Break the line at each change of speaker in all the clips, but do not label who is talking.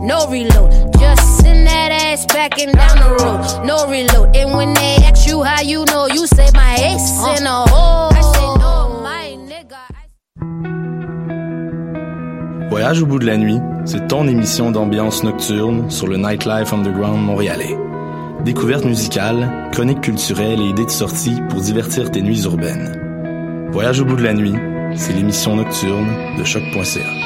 no reload. Just send that ass back and down the road, no reload. And when they ask you how you know, you say my ace in a hole. I say no, my nigga.
Voyage au bout de la nuit, c'est ton émission d'ambiance nocturne sur le Nightlife Underground montréalais. Découvertes musicales, chroniques culturelles et idées de sortie pour divertir tes nuits urbaines. Voyage au bout de la nuit, c'est l'émission nocturne de choc.ca.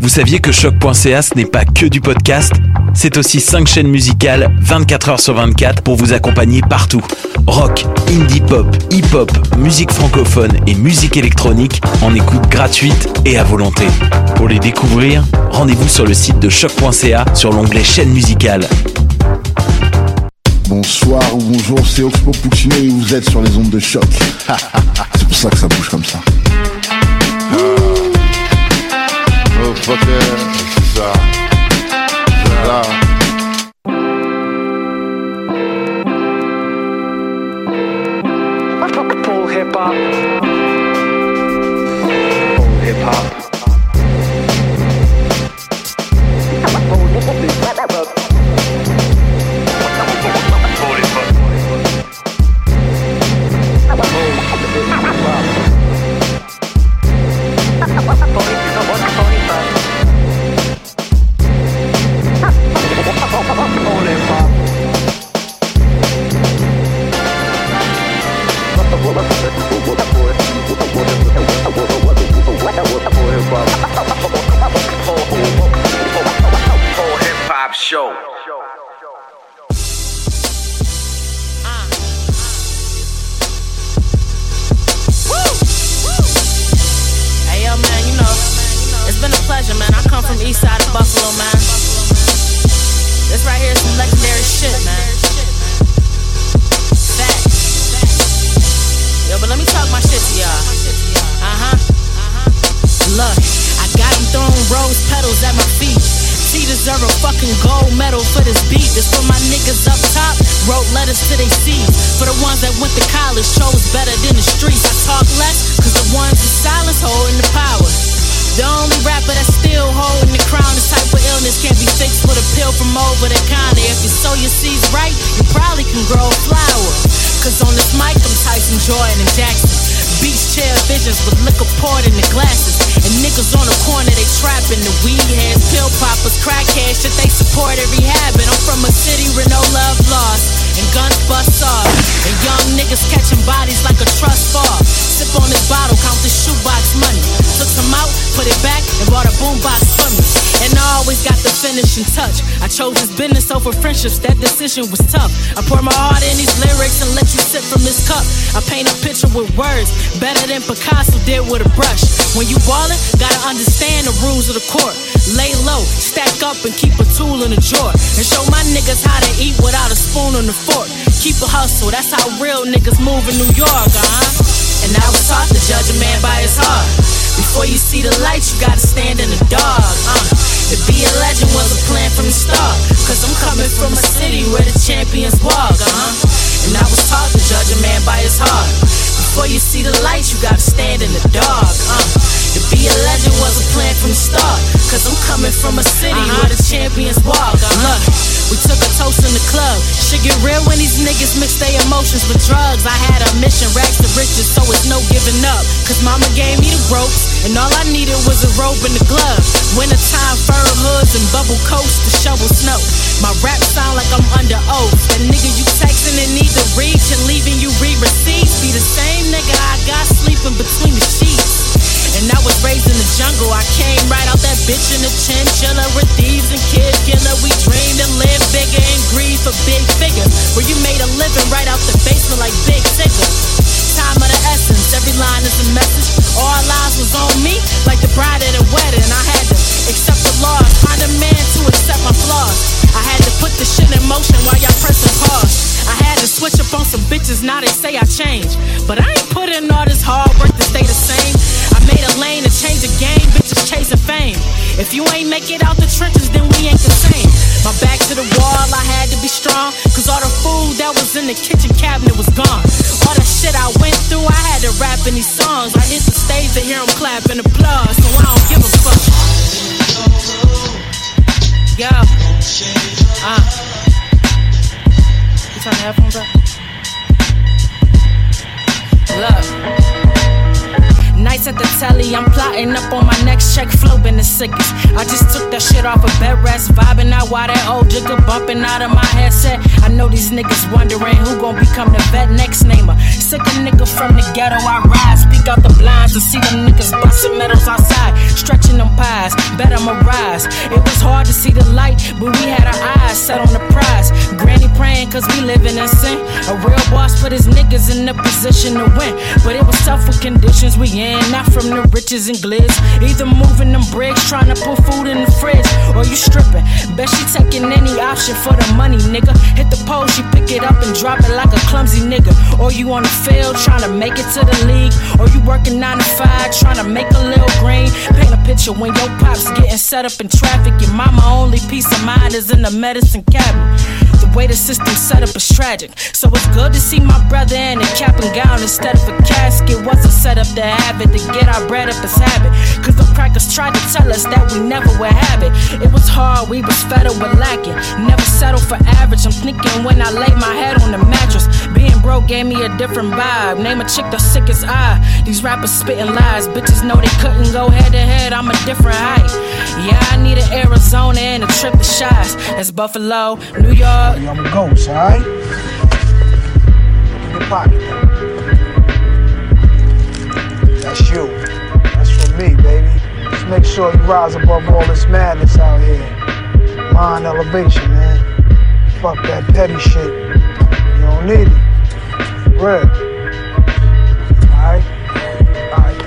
vous saviez que choc.ca ce n'est pas que du podcast C'est aussi 5 chaînes musicales 24 heures sur 24 pour vous accompagner partout. Rock, indie pop, hip-hop, musique francophone et musique électronique en écoute gratuite et à volonté. Pour les découvrir, rendez-vous sur le site de choc.ca sur l'onglet chaîne musicale.
Bonsoir ou bonjour, c'est Oxpo Puccino et vous êtes sur les ondes de choc. c'est pour ça que ça bouge comme ça.
Fucker, c'est ça. C'est là.
Full hip hop.
Your seeds right, you probably can grow a flower. Cause on this mic, I'm Tyson Jordan and Jackson. Beach chair visions with liquor poured in the glasses. And niggas on the corner, they trapping the weed heads, pill poppers, crackheads, shit they support every habit. I'm from a city where no love lost. And guns bust off. And young niggas catching bodies like a trust fall. Sip on this bottle, count the shoebox money. Took some out, put it back, and bought a boombox for me. And I always got the finishing touch. I chose this business over friendships, that decision was tough. I pour my heart in these lyrics and let you sip from this cup. I paint a picture with words, better than Picasso did with a brush. When you ballin', gotta understand the rules of the court. Lay low, stack up, and keep a tool in the drawer. And show my niggas how to eat without a spoon and a fork. Keep a hustle, that's how real niggas move in New York, uh huh. And I was taught to judge a man by his heart. Before you see the lights, you gotta stand in the dark. Uh. To be a legend was a plan from the start. Cause I'm coming from a city where the champions walk, uh huh. And I was taught to judge a man by his heart. Before you see the lights, you gotta stand in the dark. Uh. Be a legend was a plan from the start. Cause I'm coming from a city uh-huh. where the champions walk. Uh-huh. Look, we took a toast in the club. Shit get real when these niggas mix their emotions with drugs. I had a mission, racks to riches, so it's no giving up. Cause mama gave me the ropes, and all I needed was a rope and a glove. Wintertime fur hoods and bubble coats to shovel snow. My rap sound like I'm under oath. That nigga you texting and need to reach and leaving you re receipts. Be the same nigga I got sleeping between the sheets. And I was raised in the jungle. I came right out that bitch in the chinchilla with thieves and kid killer. We dreamed to live bigger and greed for big figures. Where you made a living right out the basement like Big Tigger. Time of the essence, every line is a message. All lies was on me, like the bride at a wedding. I had to accept the loss, find a man to accept my flaws. I had to put the shit in motion while y'all pressing pause. I had to switch up on some bitches, now they say I changed. But I ain't put in all this hard work to stay the same. Made a lane to change the game, bitches chasing fame. If you ain't make it out the trenches, then we ain't the same. My back to the wall, I had to be strong. Cause all the food that was in the kitchen cabinet was gone. All the shit I went through, I had to rap in these songs. I hit the stage to hear them clap and applause, so I don't give a fuck. Yo. Uh. You turn the headphones up? Look. Nights at the telly, I'm plotting up on my next check, flow the sickest. I just took that shit off a of bed rest, vibing out while that old jigger bumping out of my headset. I know these niggas wondering who gon' become the vet next namer. Sick a nigga from the ghetto, I rise, peek out the blinds to see them niggas busting medals outside, stretching them pies. Bet I'ma rise. It was hard to see the light, but we had our eyes set on the prize. Granny praying cause we living in sin. A real boss put his niggas in the position to win, but it was tough with conditions we in not from the riches and glitz. Either moving them bricks, trying to put food in the fridge, or you stripping. Bet she taking any option for the money, nigga. Hit the pole, she pick it up and drop it like a clumsy nigga. Or you on the field, trying to make it to the league. Or you working nine to five, trying to make a little green. Paint a picture when your pops getting set up in traffic. Your mama only peace of mind is in the medicine cabinet. Way the system set up is tragic. So it's good to see my brother in a cap and gown instead of a casket. Wasn't set up to have it, to get our bread up as habit. Cause the crackers tried to tell us that we never would have it. It was hard, we was fed up with lacking. Never settle for average. I'm thinking when I lay my head on the mattress. Being broke gave me a different vibe. Name a chick the sickest eye. These rappers spitting lies. Bitches know they couldn't go head to head. I'm a different height. Yeah, I need an Arizona and a trip to shots. That's Buffalo, New York.
I'm a ghost, alright? In your pocket. That's you. That's for me, baby. Just make sure you rise above all this madness out here. Mind elevation, man. Fuck that petty shit. You don't need it. Real. Alright? Alright,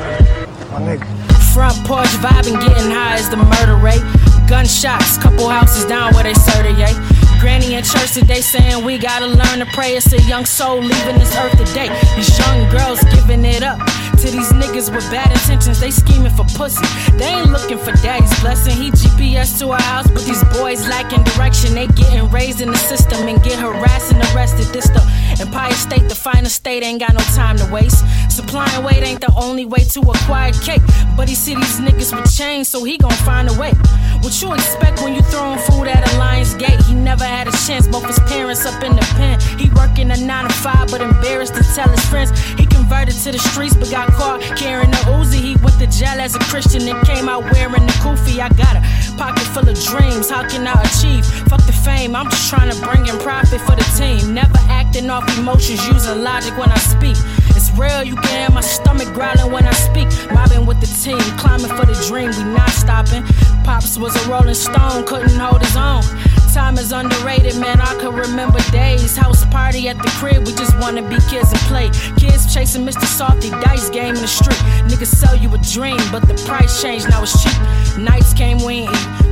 my nigga.
Front porch vibing, getting high as the murder rate. Gunshots, couple houses down where they serve yeah. Granny in church today saying we gotta learn to pray. It's a young soul leaving this earth today. These young girls giving it up to these niggas with bad intentions. They scheming for pussy. They ain't looking for daddy's blessing. He GPS to our house, but these boys lacking direction. They getting raised in the system and get harassed and arrested. This the Empire State, the final state, ain't got no time to waste. Supplying weight ain't the only way to acquire cake. But he see these niggas with chains, so he gon' find a way. What you expect when you throwing food at a lion's gate? He never had a chance, both his parents up in the pen. He working a 9 to 5, but embarrassed to tell his friends. He converted to the streets, but got caught carrying a Uzi. He went to jail as a Christian and came out wearing the kufi. I got a pocket full of dreams, how can I achieve? Fuck the fame, I'm just trying to bring in profit for the team. Never acting off emotions, using logic when I speak. Real, you can hear my stomach growling when I speak. Mobbing with the team, climbing for the dream, we not stopping. Pops was a rolling stone, couldn't hold his own. Time is underrated, man. I can remember days. House party at the crib, we just wanna be kids and play. Kids chasing Mr. Softy, dice game in the street. Niggas sell you a dream, but the price changed, now it's cheap. Nights came, we.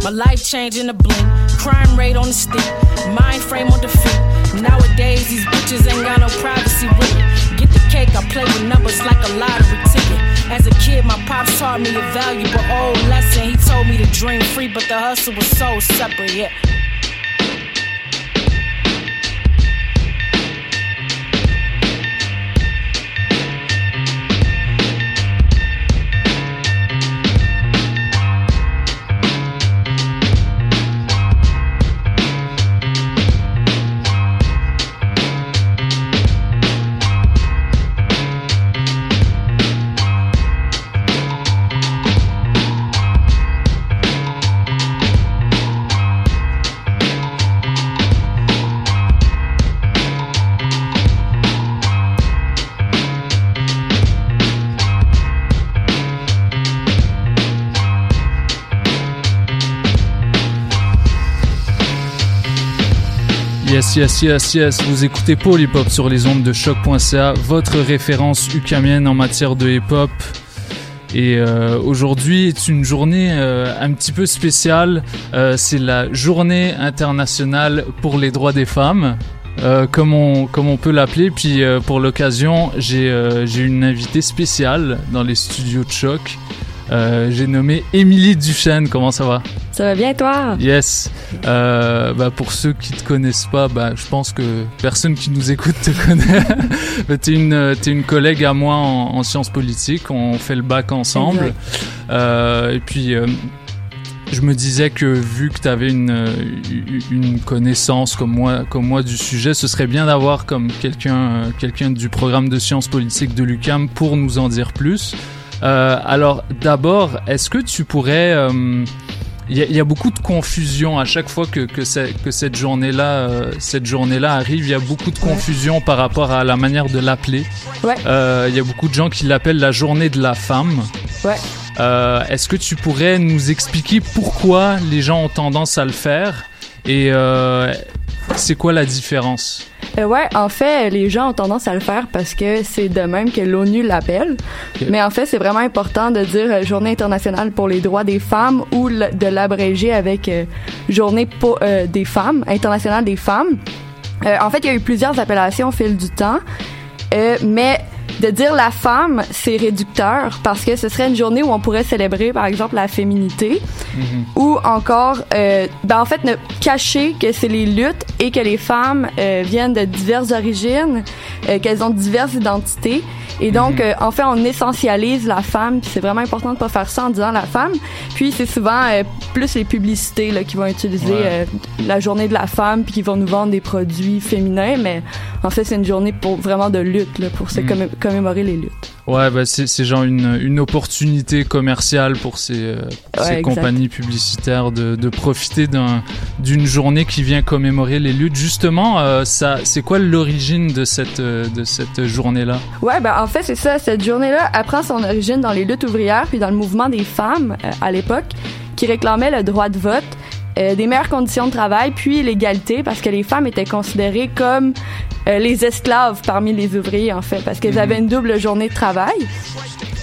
My life changed in a blink. Crime rate on the steep, mind frame on defeat. Nowadays, these bitches ain't got no privacy with it. Cake, I play with numbers like a lottery ticket. As a kid, my pops taught me a valuable old lesson. He told me to dream free, but the hustle was so separate, yeah.
Yes, yes, yes. Vous écoutez Hop sur les ondes de choc.ca, votre référence ukamienne en matière de hip hop. Et euh, aujourd'hui est une journée euh, un petit peu spéciale. Euh, c'est la journée internationale pour les droits des femmes. Comme on comme on peut l'appeler puis pour l'occasion j'ai une invitée spéciale dans les studios de choc j'ai nommé Émilie Duchesne comment ça va?
Ça va bien, toi?
Yes. Euh, bah pour ceux qui te connaissent pas, bah je pense que personne qui nous écoute te connaît. bah, t'es une t'es une collègue à moi en, en sciences politiques. On fait le bac ensemble. Euh, et puis euh, je me disais que vu que tu avais une, euh, une connaissance comme moi, comme moi du sujet, ce serait bien d'avoir comme quelqu'un euh, quelqu'un du programme de sciences politiques de l'UCAM pour nous en dire plus. Euh, alors d'abord, est-ce que tu pourrais... euh, il y, a- il y a beaucoup de confusion à chaque fois que, que, c'est- que cette journée-là euh, cette journée-là arrive. Il y a beaucoup de confusion par rapport à la manière de l'appeler.
Ouais.
Euh, il y a beaucoup de gens qui l'appellent la journée de la femme.
Ouais.
Euh, Est-ce que tu pourrais nous expliquer pourquoi les gens ont tendance à le faire? Et c'est quoi la différence?
Euh, ouais, en fait, les gens ont tendance à le faire parce que c'est de même que l'ONU l'appelle. Mais en fait, c'est vraiment important de dire euh, Journée internationale pour les droits des femmes ou de l'abréger avec euh, Journée pour, euh, des femmes, internationale des femmes. Euh, en fait, il y a eu plusieurs appellations au fil du temps, Euh, mais de dire la femme, c'est réducteur parce que ce serait une journée où on pourrait célébrer, par exemple, la féminité ou encore, euh, ben en fait, ne cacher que c'est les luttes et que les femmes euh, viennent de diverses origines, euh, qu'elles ont diverses identités. Et donc, euh, en fait, on essentialise la femme. C'est vraiment important de pas faire ça en disant la femme. Puis, c'est souvent euh, plus les publicités là, qui vont utiliser
Ouais.
euh, la journée de la femme puis qui vont nous vendre des produits féminins. Mais en fait, c'est une journée pour vraiment de lutte, là, pour se commé- commémorer les luttes.
Ouais, bah c'est genre une, une opportunité commerciale pour ces, euh, pour
Ouais,
ces
exact.
compagnies publicitaires de, de profiter d'un- d'une journée qui vient commémorer les luttes. Justement, euh, ça, c'est quoi l'origine de cette, euh, de cette journée-là?
Ouais, ben en fait, c'est ça. Cette journée-là, elle prend son origine dans les luttes ouvrières puis dans le mouvement des femmes euh, à l'époque qui réclamaient le droit de vote, euh, des meilleures conditions de travail puis l'égalité parce que les femmes étaient considérées comme euh, les esclaves parmi les ouvriers en fait parce qu'elles avaient une double journée de travail.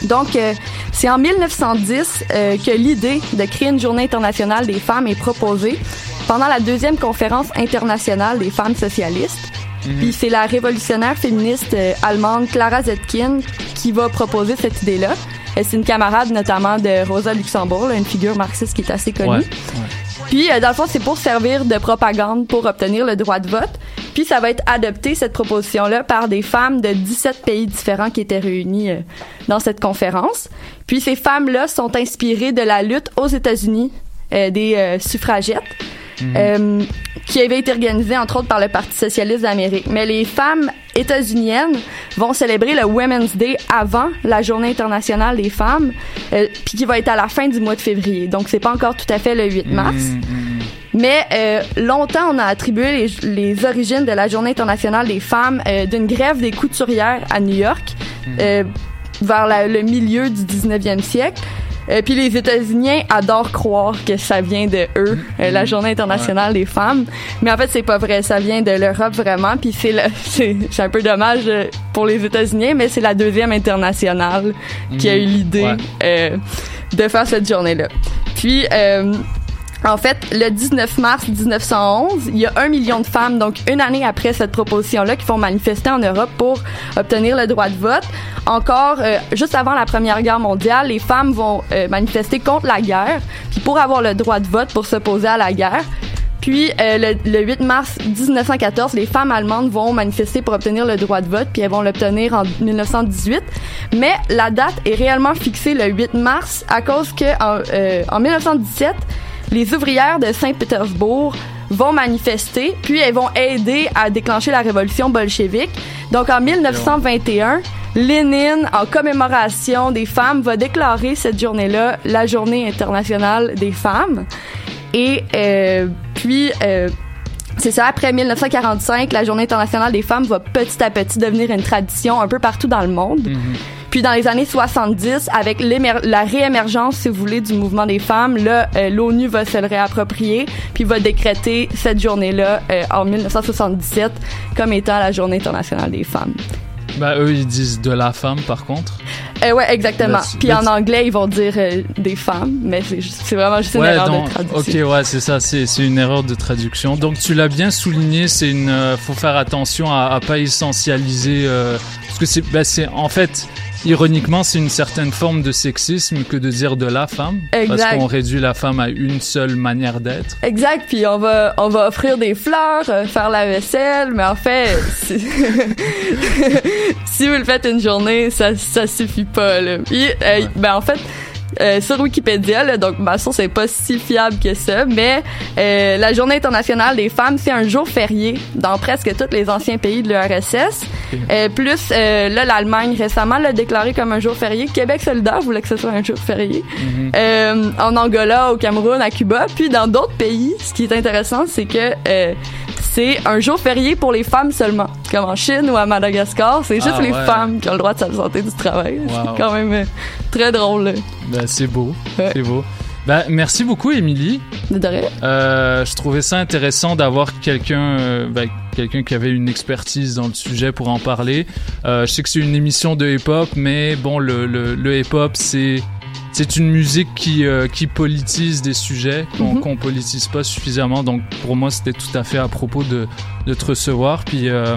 Donc, euh, c'est en 1910 euh, que l'idée de créer une journée internationale des femmes est proposée pendant la deuxième conférence internationale des femmes socialistes. Puis c'est la révolutionnaire féministe allemande Clara Zetkin qui va proposer cette idée-là. C'est une camarade notamment de Rosa Luxembourg, là, une figure marxiste qui est assez connue.
Ouais.
Puis, euh, dans le fond, c'est pour servir de propagande pour obtenir le droit de vote. Puis, ça va être adopté, cette proposition-là, par des femmes de 17 pays différents qui étaient réunies euh, dans cette conférence. Puis, ces femmes-là sont inspirées de la lutte aux États-Unis euh, des euh, suffragettes. Euh, qui avait été organisée entre autres par le Parti socialiste d'Amérique. Mais les femmes états-uniennes vont célébrer le Women's Day avant la Journée internationale des femmes, euh, puis qui va être à la fin du mois de février. Donc c'est pas encore tout à fait le 8 mars. Mais euh, longtemps, on a attribué les, les origines de la Journée internationale des femmes d'une grève des couturières à New York vers la- le milieu du 19e siècle. Euh, puis les États-Unis adorent croire que ça vient de eux, euh, la Journée internationale des femmes. Mais en fait, c'est pas vrai. Ça vient de l'Europe vraiment. Puis c'est c'est un peu dommage euh, pour les États-Unis, mais c'est la deuxième internationale qui a eu l'idée
Ouais.
euh, de faire cette journée-là. Puis en fait, le 19 mars 1911, il y a un million de femmes, donc une année après cette proposition-là, qui font manifester en Europe pour obtenir le droit de vote. Encore, euh, juste avant la Première Guerre mondiale, les femmes vont euh, manifester contre la guerre, puis pour avoir le droit de vote pour s'opposer à la guerre. Puis euh, le, le 8 mars 1914, les femmes allemandes vont manifester pour obtenir le droit de vote, puis elles vont l'obtenir en 1918. Mais la date est réellement fixée le 8 mars à cause que en, euh, en 1917, les ouvrières de Saint-Pétersbourg vont manifester, puis elles vont aider à déclencher la révolution bolchevique. Donc en 1921, Lénine, en commémoration des femmes, va déclarer cette journée-là la journée internationale des femmes. Et euh, puis, euh, c'est ça, après 1945, la journée internationale des femmes va petit à petit devenir une tradition un peu partout dans le monde. Puis dans les années 70, avec la réémergence, si vous voulez, du mouvement des femmes, là, euh, l'ONU va se le réapproprier, puis va décréter cette journée-là euh, en 1977 comme étant la Journée internationale des femmes.
Bah, eux, ils disent de la femme, par contre.
Euh, ouais, exactement. Puis en anglais, ils vont dire euh, des femmes, mais c'est vraiment juste une
Ouais,
erreur
donc,
de traduction.
ok, ouais, c'est ça, c'est une erreur de traduction. Donc tu l'as bien souligné, c'est une, euh, faut faire attention à, à pas essentialiser, parce que c'est, bah, c'est en fait, ironiquement, c'est une certaine forme de sexisme que de dire de la femme, parce
Exact.
qu'on réduit la femme à une seule manière d'être.
Exact, puis on va on va offrir des fleurs, euh, faire la vaisselle, mais en fait si, si vous le faites une journée, ça ça suffit pas là. Puis euh, ben en fait euh, sur Wikipédia, là, donc ma source est pas si fiable que ça, mais euh, la Journée internationale des femmes, c'est un jour férié dans presque tous les anciens pays de l'URSS. Euh, plus euh, là, l'Allemagne récemment l'a déclaré comme un jour férié. Québec solidaire voulait que ce soit un jour férié. Euh, en Angola, au Cameroun, à Cuba, puis dans d'autres pays. Ce qui est intéressant, c'est que euh, c'est un jour férié pour les femmes seulement, comme en Chine ou à Madagascar. C'est juste
Ah,
les
ouais.
femmes qui ont le droit de s'absenter du travail.
Wow.
C'est quand même euh, très drôle. là.
Ben, c'est beau, c'est beau. Ben, merci beaucoup, Émilie.
De rien.
Euh, je trouvais ça intéressant d'avoir quelqu'un, euh, ben, quelqu'un qui avait une expertise dans le sujet pour en parler. Euh, je sais que c'est une émission de hip-hop, mais bon, le, le, le hip-hop, c'est c'est une musique qui euh, qui politise des sujets qu'on qu'on politise pas suffisamment. Donc pour moi, c'était tout à fait à propos de de te recevoir. Puis euh,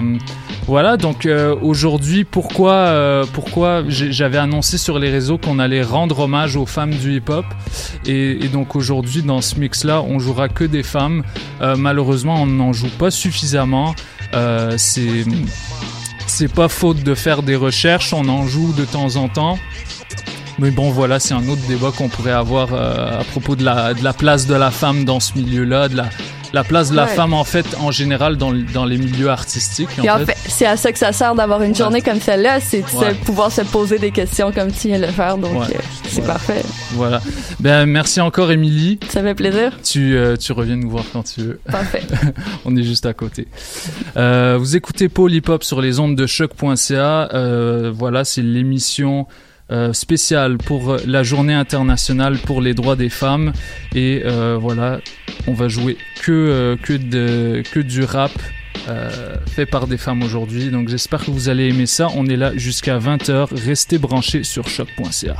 voilà. Donc euh, aujourd'hui, pourquoi j'avais annoncé sur les réseaux qu'on allait rendre hommage aux femmes du hip-hop? Et, et donc aujourd'hui, dans ce mix-là, on jouera que des femmes. Malheureusement, on n'en joue pas suffisamment. C'est c'est pas faute de faire des recherches, on en joue de temps en temps. Mais bon, voilà, c'est un autre débat qu'on pourrait avoir euh, à propos de la, de la place de la femme dans ce milieu-là, de la, la place de la
Ouais.
femme en fait en général dans, dans les milieux artistiques.
Puis en fait, c'est à ça que ça sert d'avoir une journée comme celle-là, c'est de
Ouais.
pouvoir se poser des questions comme tu viens de le faire. Donc, euh, c'est
Voilà.
parfait.
Voilà. Ben, merci encore, Émilie.
Ça fait plaisir.
Tu, euh, tu reviens nous voir quand tu veux.
Parfait.
On est juste à côté. Euh, vous écoutez Paul Hip Hop sur les ondes de choc.ca. Euh, voilà, c'est l'émission euh, spéciale pour la journée internationale pour les droits des femmes. Et euh, voilà, on va jouer que, euh, que, de, que du rap. euh, fait par des femmes aujourd'hui. Donc j'espère que vous allez aimer ça. On est là jusqu'à 20h. Restez branchés sur choc.ca.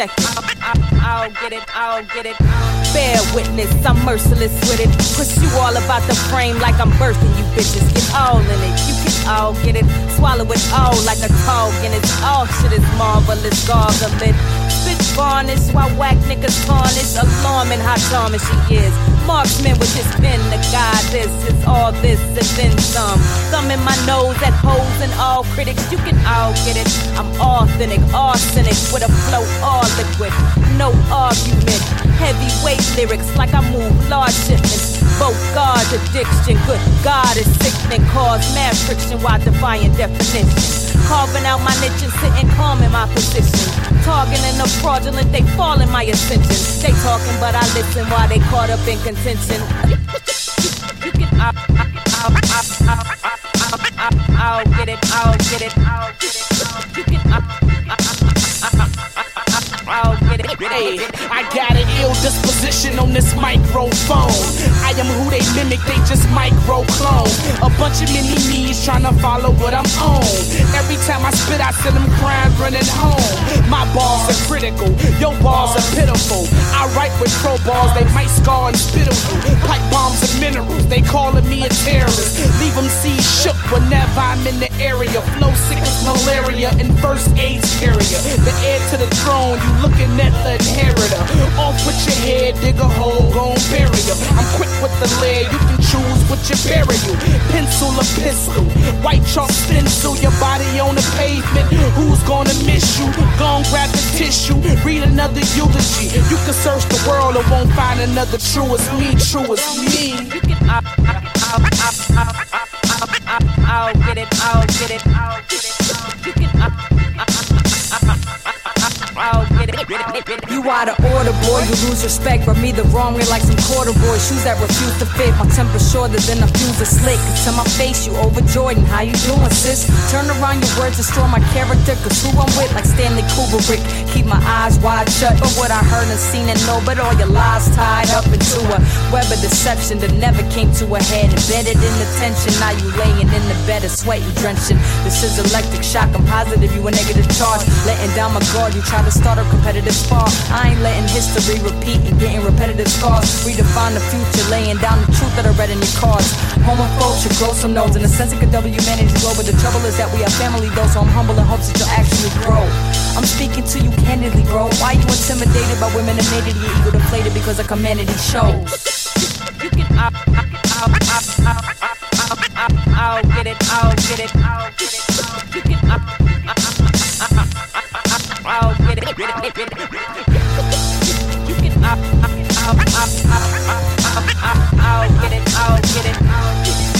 Check it. I'll get it, I'll get it. Bear witness, I'm merciless with it. Push you all about the frame like I'm birthing you bitches. Get all in it, you can all get it. Swallow it all like a dog, and it's all shit is marvelous, gargle it. Spit varnish while whack niggas tarnish. Alarming how charming she is. Marksman with his pen, the guy, this is all this and then some. Thumb in my nose at hoes and all critics, you can all get it. I'm authentic, arsenic with a flow all liquid. No argument, heavyweight lyrics like I move large shipments. Both God's addiction, good God is sickening, cause mad friction while defying definition. Carving out my niche and sitting calm in my position. Targeting the fraudulent, they fall in my ascension. They talking, but I listen while they caught up in contention. You can, I'll, I'll, I'll, I'll, I'll, I'll get it, I'll get it, I'll get it. You can, I'll, I'll get it.
Hey, I got an ill disposition on this microphone. I am who they mimic, they just micro clone. A bunch of mini me's trying to follow what I'm on. Every time I spit, I send them crying, running home. My balls are critical, your balls are pitiful. I write with crowbars, they might scar and spit on you. Pipe bombs and minerals, they calling me a terrorist. Leave them see shook whenever I'm in the area. Flow sickness, malaria, and first aid carrier. The heir to the throne, you looking at the inheritor. Off with your head, dig a hole, gon' bury you. I'm quick with the lead, you can choose what you bury you. Pencil or pistol, white chalk stencil, your body on the pavement. Who's gonna miss you? Gon' grab the tissue, read another eulogy. You can search the world and won't find another true as me, true as me. You can, I, I, I, I,
I'll get it, I'll get it, I'll get it. You can, I'll get it. You out of order, boy. You lose respect. Rub me the wrong way like some corduroy shoes that refuse to fit. My temper shorter than a fuse of slick. To my face, you overjoyed. And how you doing, sis? Turn around your words, destroy my character. Cause who I'm with, like Stanley Kubrick. Keep my eyes wide shut. But what I heard and seen and know, but all your lies tied up into a web of deception that never came to a head. Embedded in the tension. Now you laying in the bed of sweat and drenching. This is electric shock. I'm positive you a negative charge. Letting down my guard. You try to start a competitive spar. I ain't letting history repeat and getting repetitive scars. Redefine the future, laying down the truth that I read in your cards. Homophobes should grow some nodes in the sense it could double humanity's glow. But the trouble is that we are family though, so I'm humble in hopes that you'll actually grow. I'm speaking to you candidly, bro. Why you intimidated by women and made it ego deflated because of humanity shows? You can, I'll, I'll, I'll, I'll get it, I'll get it, I'll get it. I'll get it. You can, I'll, I'll, I'll, I'll get it, I'll get it.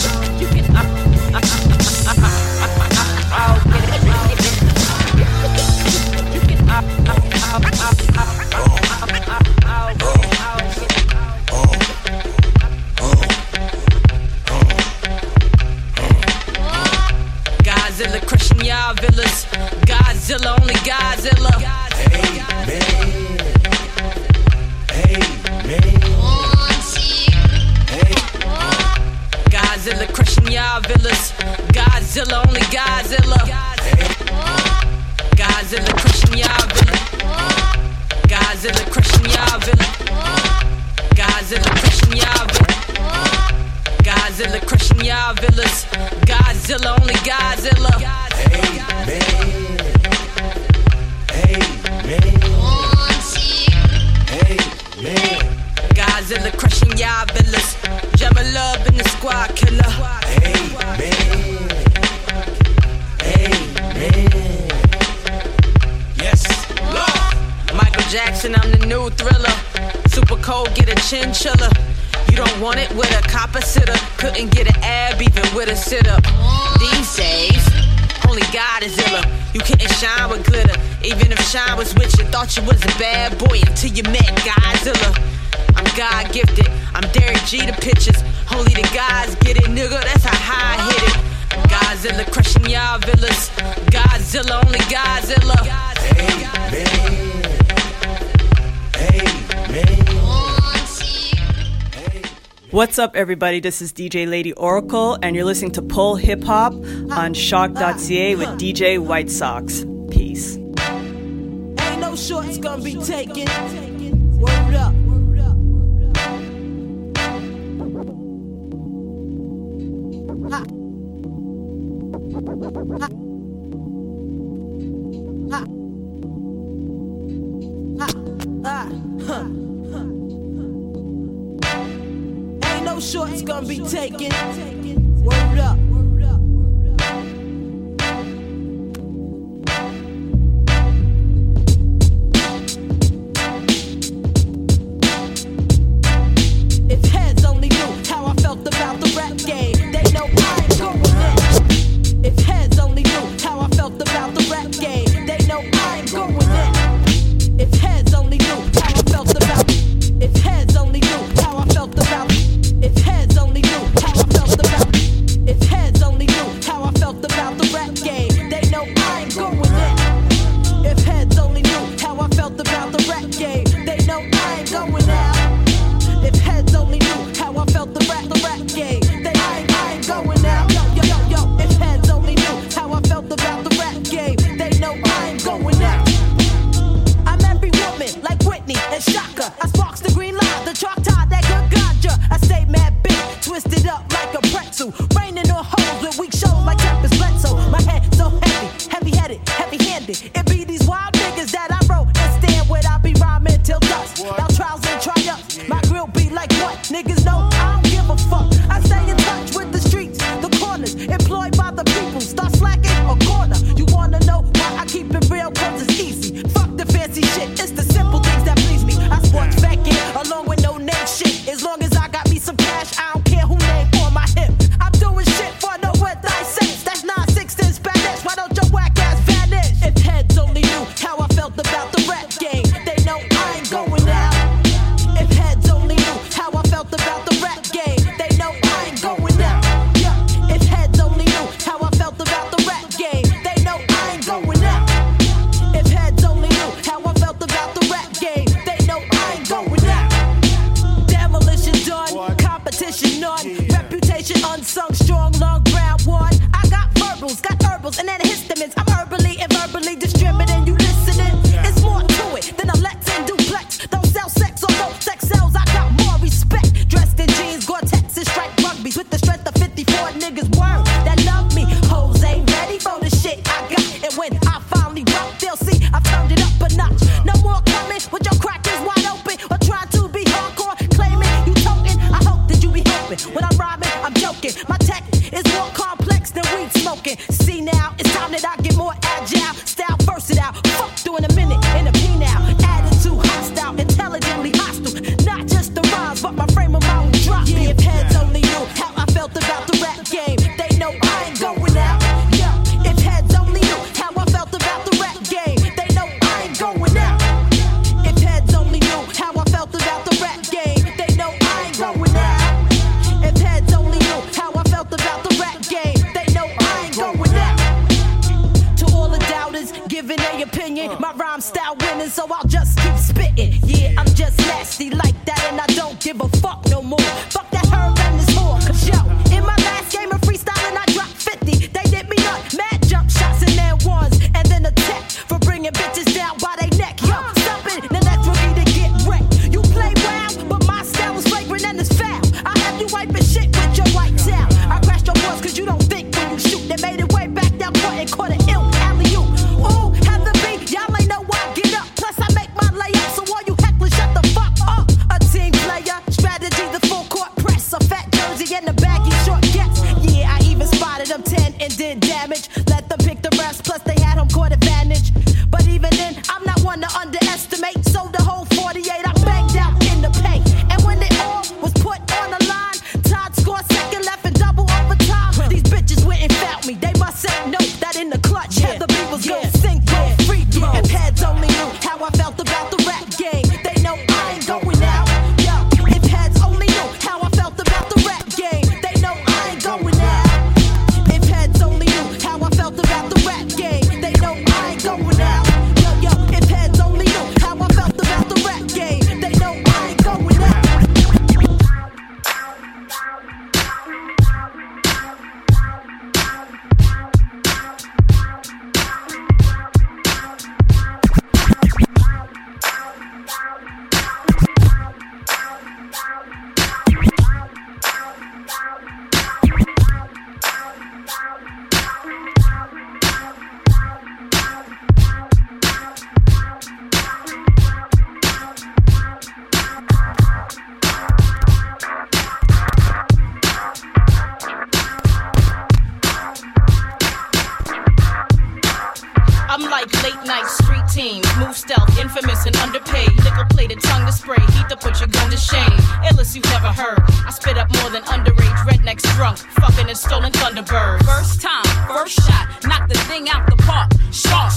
Up,
everybody? This is DJ Lady Oracle, and you're listening to Pull Hip Hop on choc.ca with DJ White Sox.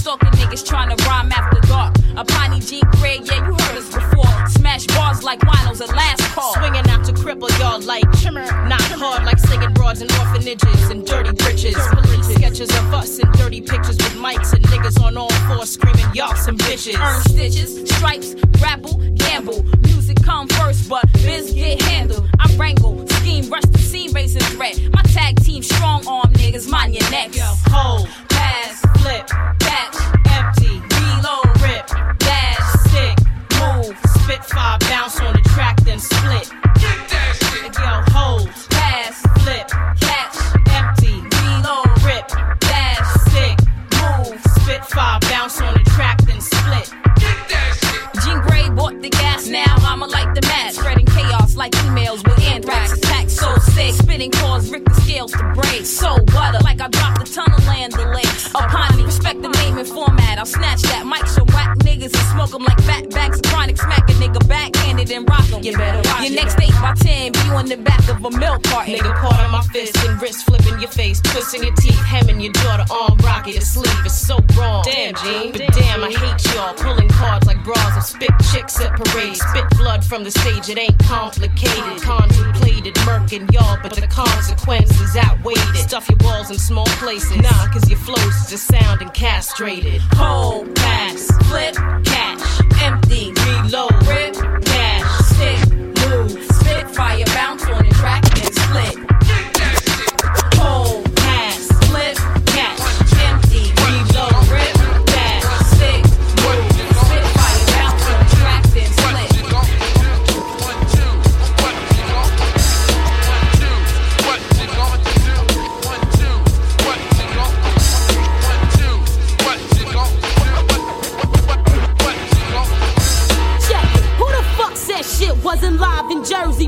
Stalking niggas trying to rhyme after dark. A pony Jean Grey, yeah, you heard us before. Smash bars like winos at last call.
Swinging out to cripple y'all like shimmer. Not hard like singing broads in orphanages and dirty britches. Sketches of us and dirty pictures with mics and niggas on all fours screaming y'all some bitches.
Earn stitches, stripes, grapple, gamble. Music come first, but biz get handled. I wrangle, scheme, rush the raising threat. My tag team strong arm niggas, mind your
neck. Yo, hold,
pass,
flip,
back,
empty,
reload,
rip,
dash,
stick, move, spit five, bounce on the track, then split.
Spinning cause Rick the scales to break. So butter, like I dropped the tunnel land delay. Upon me, respect the name and format. I'll snatch that mic, some whack niggas and smoke them like fat backs. Chronic smack a nigga backhanded and rock them.
You better watch
Your next 8 by 10 be on the back of a milk carton.
Nigga caught on my fist and wrist flipping your face, twisting your teeth, hemming your daughter on arm rocket your sleeve. It's so wrong. Damn, Gene. But damn, I hate y'all. Pulling cards like bras and spit chicks at parades. Spit blood from the stage, it ain't complicated. Contemplated, murking y'all, but the the consequences outweighed it. Stuff your balls in small places. Nah, cause your flow's just sound and castrated.
Hold
pass,
flip,
catch,
empty,
reload,
rip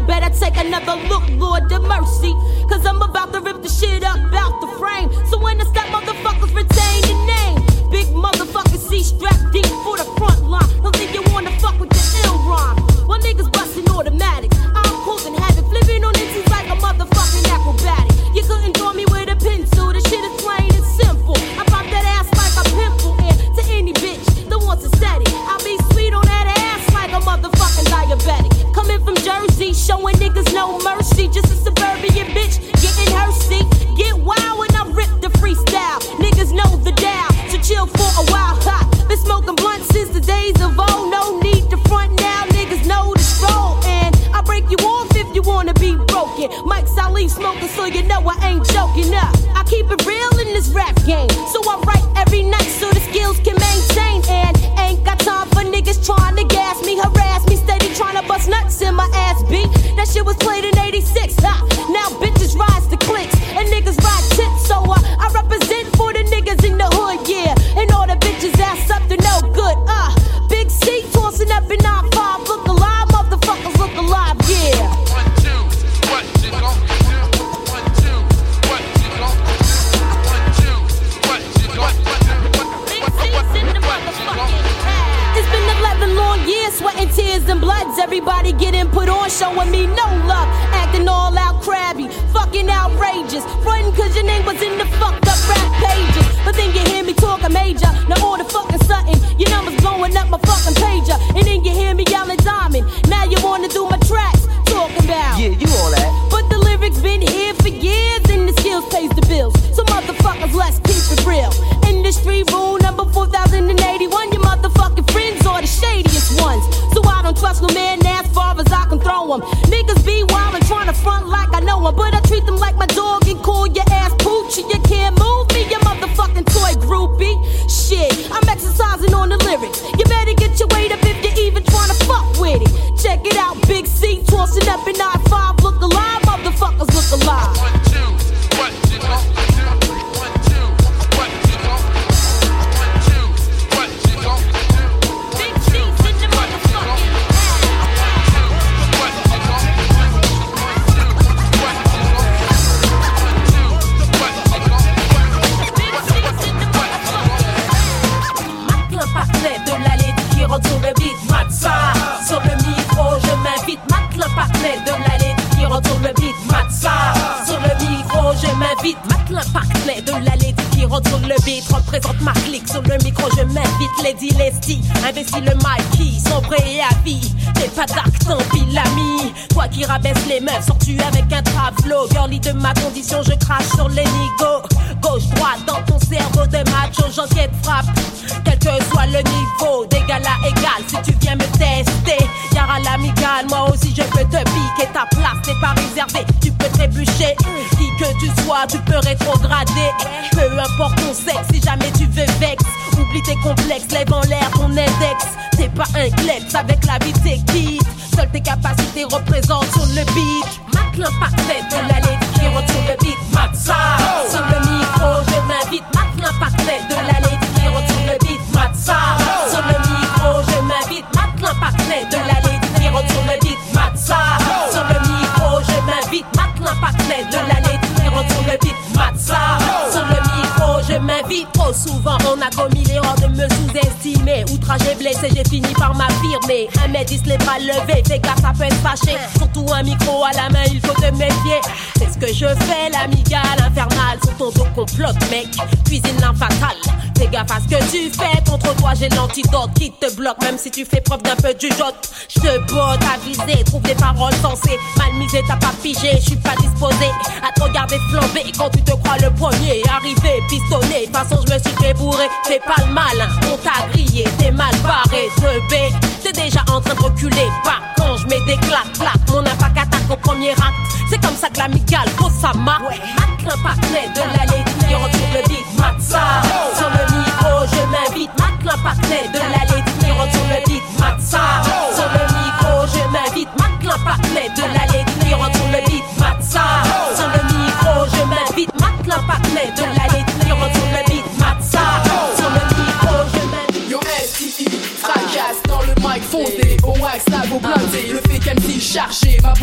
Better
take
another look, Lord of mercy. Cause I'm about to rip the shit up out the frame. So when I step, motherfuckers retain your name. Big motherfuckers, see strap deep. Showing niggas no mercy, just a suburban bitch. Getting her seat, get wild when I rip the freestyle. Niggas know the down, so chill for a while. Ha. Been smoking blunt since the days of old. No need to front now, niggas know the stroll. And I break you off if you wanna be broken. Mike Salih smoking, so you know I ain't joking up. I keep it real in this rap game, so I write. shit was played in clubs, everybody getting put on, showing me no love. Acting all out crabby, fucking outrageous. Frontin' cause your name was in the fucked up rap pages. But then you hear me
figé, je suis pas disposé à te regarder flamber quand tu te crois le premier arrivé, pistonné. De toute façon, je me suis fait bourrer, fais pas le mal. on t'a grillé, t'es mal barré, ce B, t'es déjà en train de reculer.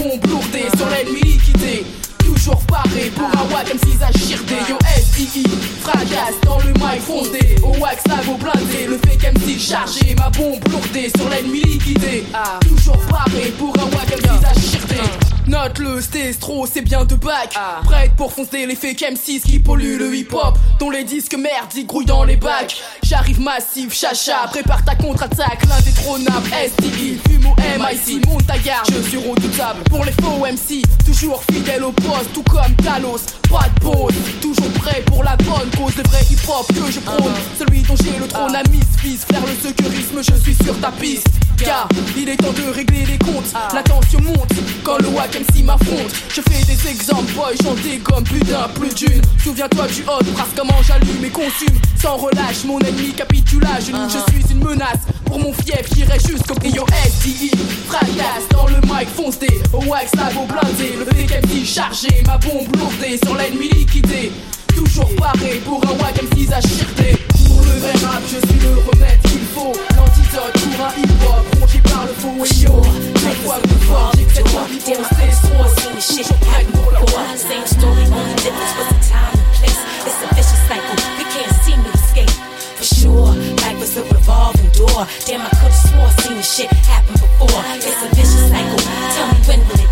bombe lourdée sur l'ennemi liquidé toujours paré pour un watt M6 à
Yo FII, fracasse dans le mic fondé. Au wax à vos blindés, le
fake M6 chargé Ma bombe lourdée sur l'ennemi liquidé. Ah. Toujours paré pour un watt M6 à ah. Note le stéstro, c'est bien de bac. Ah. Prête pour foncer les fake M6 qui polluent le hip-hop. Dont les disques merdiques grouillent dans les bacs. J'arrive massif, chacha, prépare ta contre-attaque L'indétrônable STI, fume au MIC Monte ta garde, je suis redoutable Pour les faux MC, toujours fidèle au poste Tout comme Talos, pas de pause Toujours prêt pour la bonne cause. Le vrai hip-hop que je prône Celui dont j'ai le trône. À Miss Fils Faire le secourisme, je suis sur ta piste. Car il est temps de régler les comptes. La tension monte quand le wack MC m'affronte. Je fais des exemples, boy, j'en dégomme plus d'un, plus d'une. Souviens-toi du hot, brasse comment j'allume et consume. Sans relâche, mon ennemi capitula Je je suis une menace pour mon fief J'irai jusqu'au Yo SDI, fracasse dans le mic foncé Au wax la go blindé, le fake MC chargé Ma bombe lourdée sur l'ennemi liquidé. Toujours paré pour un wack MC à chirter Pour le vrai rap, je suis le remède qu'il faut. L'antidote pour un hip-hop rongé par le faux yo. Une fois plus fort, j'ai que cette envie pour
seen this shit happen before. Same story, only difference was the time and place? It's a vicious cycle, Life was a revolving door. Damn, I could've swore seen this shit happen before. It's a vicious cycle. Tell me when will it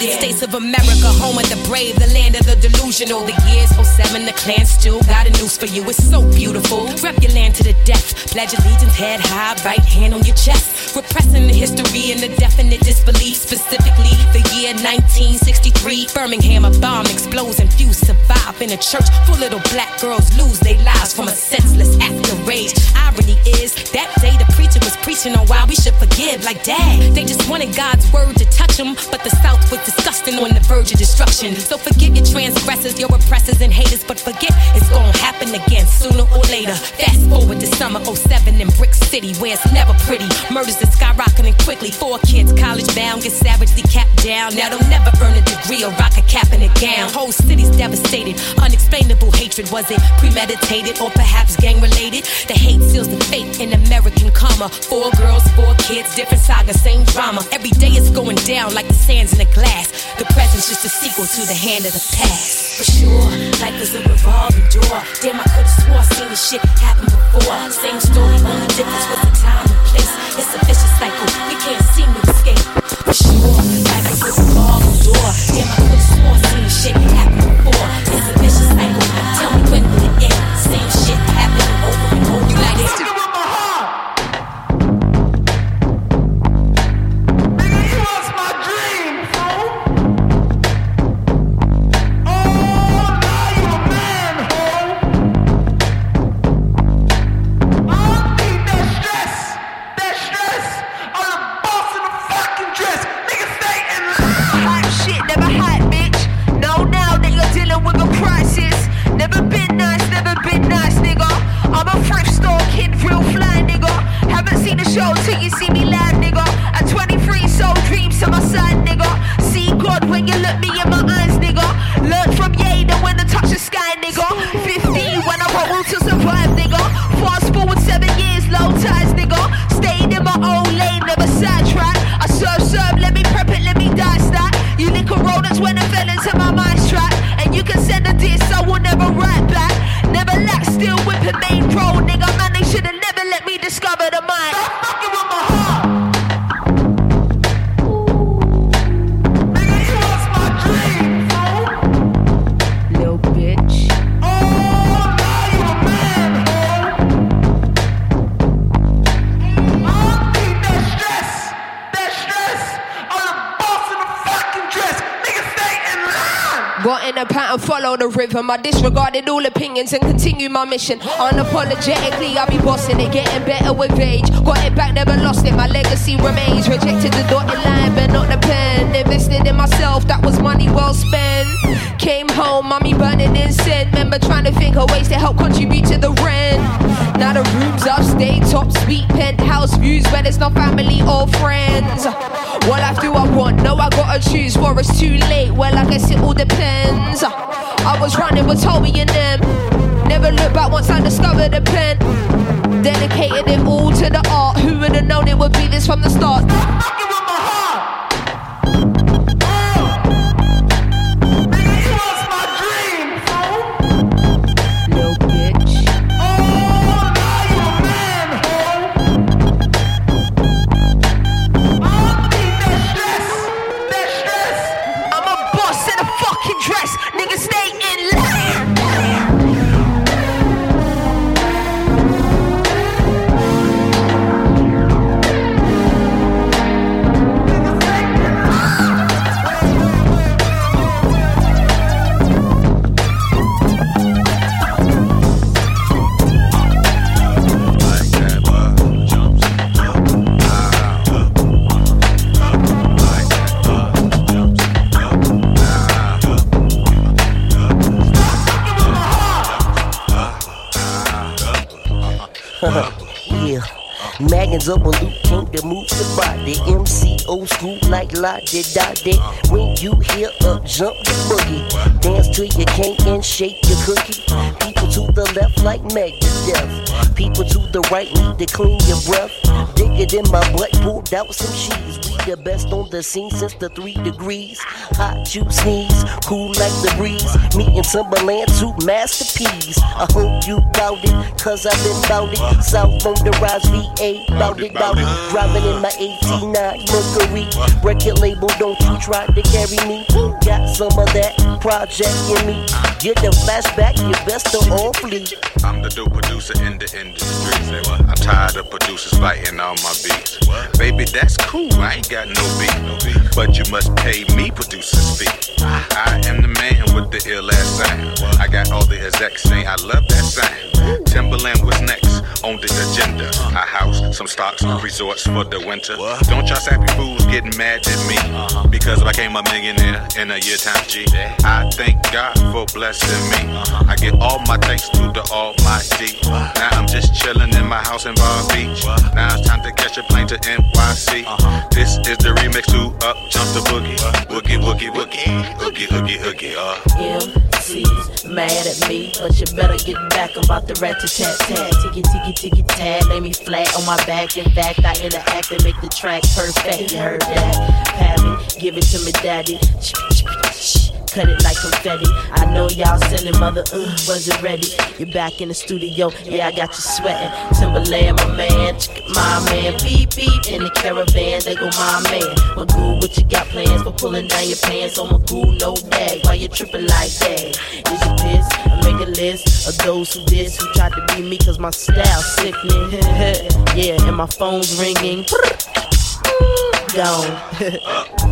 United. States of America, home of the brave, the land of the delusional. The years 07, the clan still got a news for you. It's so beautiful. Rep your land to the death. Pledge allegiance, head high, right hand on your chest. Repressing the history and the definite disbelief. Specifically, the year 1963. Birmingham, a bomb explodes and few survive. In a church full of little black girls lose their lives from a senseless act of rage. Irony is, that day the preacher was preaching on why we should forgive. Like, dad, they just wanted God's word to touch them, but the South was disgusting on the verge of destruction. So forgive your transgressors, your oppressors and haters, but forget it's gonna happen again sooner or later. Fast forward to summer 07 in Brick City, where it's never pretty. Murders are skyrocketing quickly. Four kids, college bound, get savagely capped down. Now they'll never earn a degree or rock a cap in a gown. Whole city's devastated. Unexplainable hatred. Was it premeditated or perhaps gang related? The hate seals the fate in American karma. Four girls, four kids, different saga, same drama. Every day it's going down like the sands in a glass. The present's just a sequel to the hand of the past.
For sure, life is a revolving door. Damn, I could've swore seen this shit happen before. Same story, only difference was the time and place. It's a vicious cycle, we can't seem to escape. For sure, life is a revolving door. Damn, I could've swore seen this shit happen before. It's a
show till you see me live, nigga. At 23, sold dreams to my side, nigga. See God when you look me in my eyes, nigga. Learn from Yada when I touch the sky, nigga. 15 when I roll to survive, nigga. Fast forward seven years, low ties, nigga. Stayed in my own lane, never sidetrack. I serve, serve, let me prep it, let me dice that. You lick a roll, that's when I fell into my mind's trap. And you can send a diss, I will never write back. Never lack, still whipping main road, nigga. Man, they should've never let me discover the mind.
A pattern, follow the rhythm. I disregarded all opinions and continue my mission. Unapologetically, I'll be bossing it, getting better with age. Got it back, never lost it. My legacy remains. Rejected the dotted line, but not the pen. Invested in myself, that was money well spent. Came home, mommy burning incense. Remember trying to think of ways to help contribute to the rent. Now the rooms upstate, top suite, penthouse views where there's no family or friends. What life do I want? No, I gotta choose. For it's too late. Well, I guess it all depends. I was running with Toby and them. Never looked back once I discovered the pen. Dedicated it all to the art. Who would have known it would be this from the start?
Up a loop, came to move the body. MC old school like la di da. When you hear up, jump the boogie. Dance till you can't and shake your cookie. People to the left like Megadeth. People to the right need to clean your breath. Dig it in my butt, pulled out some cheese. We the best on the scene since the three degrees. Hot you sneeze, cool like the breeze. Me and Timbaland, two masterpieces. I hope you bout it, cause I've been bout it. South on the rise, VA, bout it, bout it. Driving in my 89 Mercury. Record label, don't you try to carry me. Got some of that project in me. Get the flashback, you best to all flee.
I'm the dope producer in the industry. I'm tired of producers fighting all my beats. Baby, that's cool. I ain't got no beat. But you must pay me producer's fee. I am the man with the ill ass sound. I got all the execs saying I love that sound. Timbaland was next on the agenda. I house some stocks, resorts for the winter. Don't y'all sappy fools getting mad at me because I became a millionaire in a year times G. I thank God for blessing me. I give all my thanks to the Almighty. Now I'm just chilling in my house in Bar Beach. Now it's time to catch a plane to NYC. This is the remix to Up Jump the Boogie. Boogie, boogie, boogie, oogie, oogie, oogie. Uh.
MC's mad at me, but you better get back. I'm about to rat to tat tat, tiki tiki tiki tat. Lay me flat on my back. In fact, I interact and make the track perfect. You heard that? Me, give it to me, daddy. Cut it like confetti. I know y'all sending mother, uh, was it ready? You're back in the studio, yeah, I got you sweating. Timbaland, my man, my man, beep beep in the caravan, they go my man. Magoo, what you got plans for pulling down your pants on Magoo, no bag, Why you tripping like that? Is you pissed? I make a list of those who did, who tried to be me, cause my style sickening. yeah, and my phone's ringing. Gone.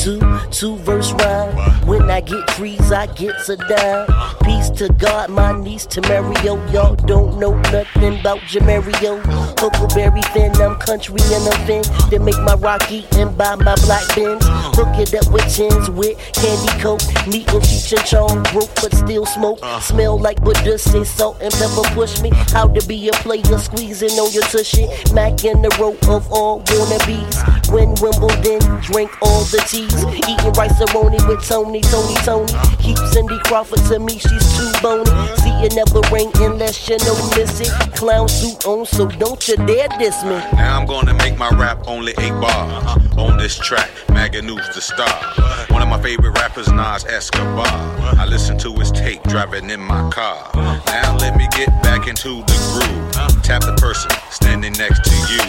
two, two verse rhyme. Get trees, I get a dime. Peace to God, my niece to Mario. Y'all don't know nothing about Jamario. Huckleberry Finn, I'm country and I'm fin. They make my Rocky and buy my black bins. Hook it up with tins with candy coke. Meat and cheech and chong, broke but still smoke. Smell like Buddha, say salt and pepper push me. How to be a player, squeezing on your tushy. Mac in the row of all wannabes. Win Wimbledon, drink all the teas. Eating rice with Tony, Tony, Tony. Keep Cindy Crawford to me, she's too bony. See it never rain unless you know miss it. Clown suit on, so don't you dare diss me.
Now I'm gonna make my rap only eight bars. Uh-huh, on this track, Maganou's the star. One of my favorite rappers, Nas Escobar. I listen to his tape driving in my car. Now let me get back into the groove. Tap the person standing next to you.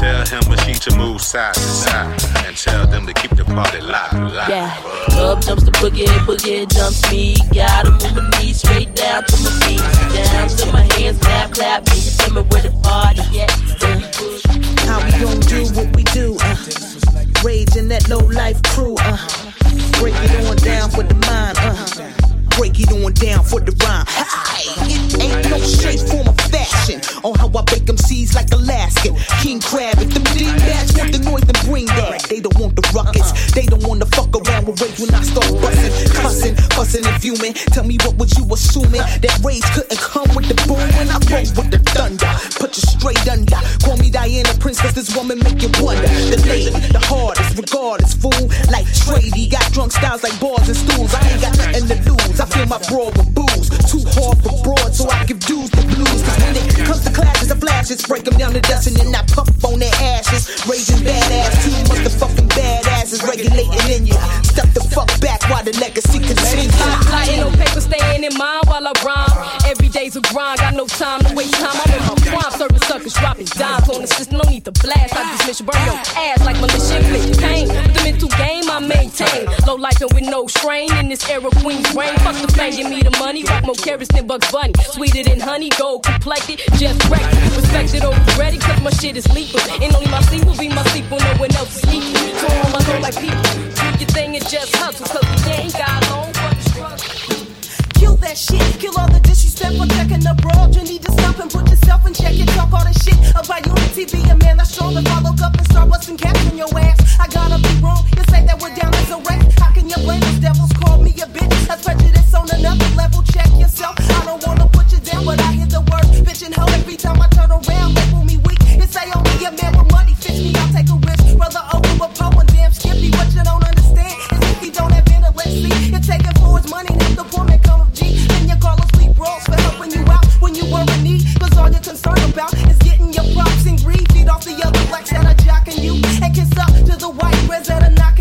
Tell him or she to move side to side. And tell them to keep the party live. live.
Yeah. Up jumps the boogie, boogie jumps me. Gotta move my knees straight down to my feet. Down to my hands, clap, clap. Me, you tell me where the party at.
How we gon' do what we do? Uh, raging that low life crew. Uh, break it on down for the mind. Uh, break it on down for the rhyme. Hey, it ain't no shape, form, or fashion on how I bake them seeds like Alaskan. King Crab, if them D bats want the noise, then bring that. They don't want the ruckus. They don't wanna fuck around with rage when I start busting, cussing, fussing, and fuming. Tell me what was you assuming? That rage couldn't come with the boom when I roll with the thunder. Put you straight under. Call me Diana Prince, cause this woman make you wonder. The lady, the hardest, regardless, fool. Like Trady, got drunk styles like bars and stools. I ain't got nothing to lose. I fill my broad with booze. Too hard for broad, so I give dues the blues. Cause when it comes to clashes, the flashes break them down to dust and then I puff on their ashes. Raging badass, two motherfucking badasses regulating in you. Step fuck back while the legacy continues.
Lighting on paper, staying in mind while I rhyme. Every day's a grind, got no time to waste time. I'm in my prime, serving suckers, dropping dimes on the system. No need to blast, I just mission burn your ass like militia pain. With the mental game I maintain. Low life and with no strain in this era, Queen's reign. Fuck the fame, give me the money. Rock more carrots than Bugs Bunny. Sweeter than honey, gold complected, just wrecked. Respected over ready, cause my shit is lethal. And only my seat will be my sleep sequel, no one else is equal. So on my soul like people. Do your thing and just hustle, puzzle, cause we ain't got no fucking struggle.
Kill that shit, kill all the disrespect for checking the broad. You need to stop and put yourself in check and talk all the shit about unity. Be a man, I stroll to follow up and start busting caps in your ass. I gotta be wrong, you say that we're down as a wreck. How can you blame us? Devils call me a bitch. That's prejudice on another level. Check yourself, I don't wanna put you down, but I hear the word bitch and hoe every time I turn around. Label me weak, you say, oh, only a man with money, fix me, I'll take a risk. Brother, over a poet. money, not the poor man come of G. Then you call a sleep rolls for helping you out when you were in need. Cause all you're concerned about is getting your props and greed. Feed off the other blacks that are jacking you. And kiss up to the white reds that are knocking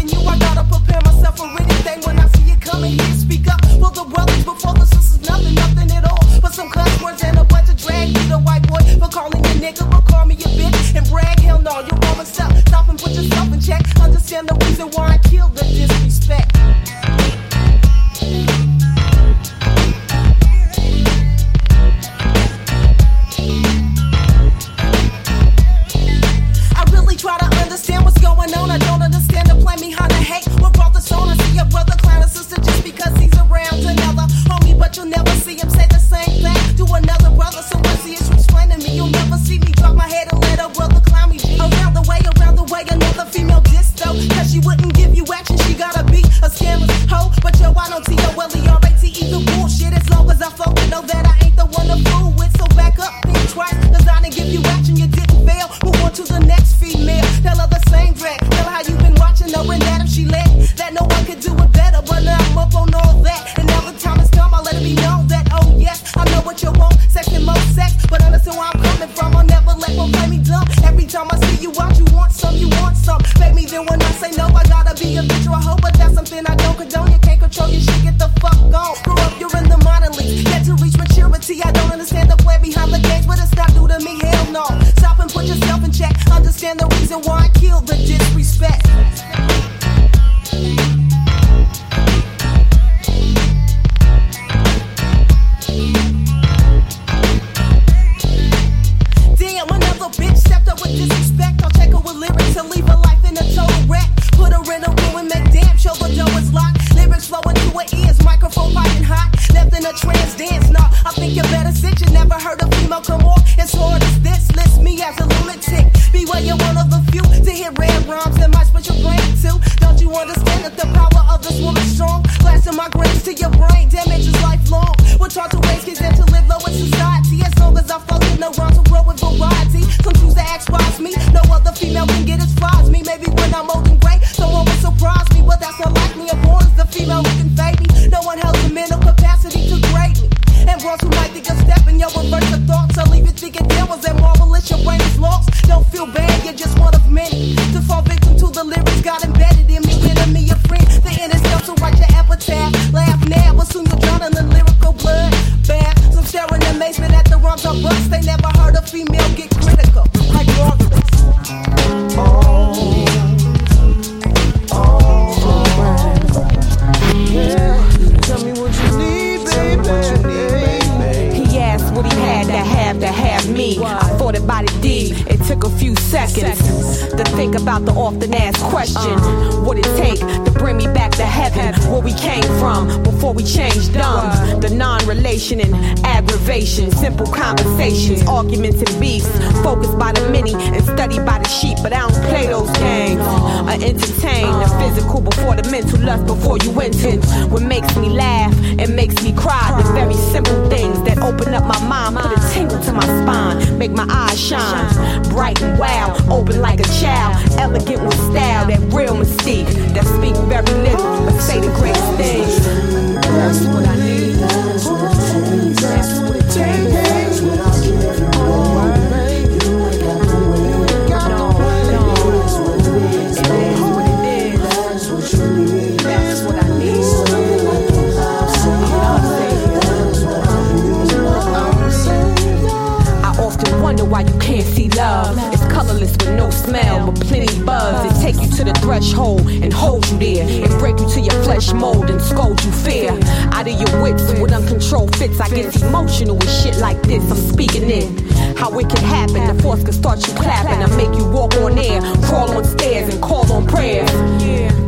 hold and
hold you there
and break you to your flesh mold and scold you fear out of your wits with uncontrolled fits. I get emotional with shit like this. I'm speaking it. How it can happen, the force can start you clapping and make you walk on air, crawl on stairs and call on prayers.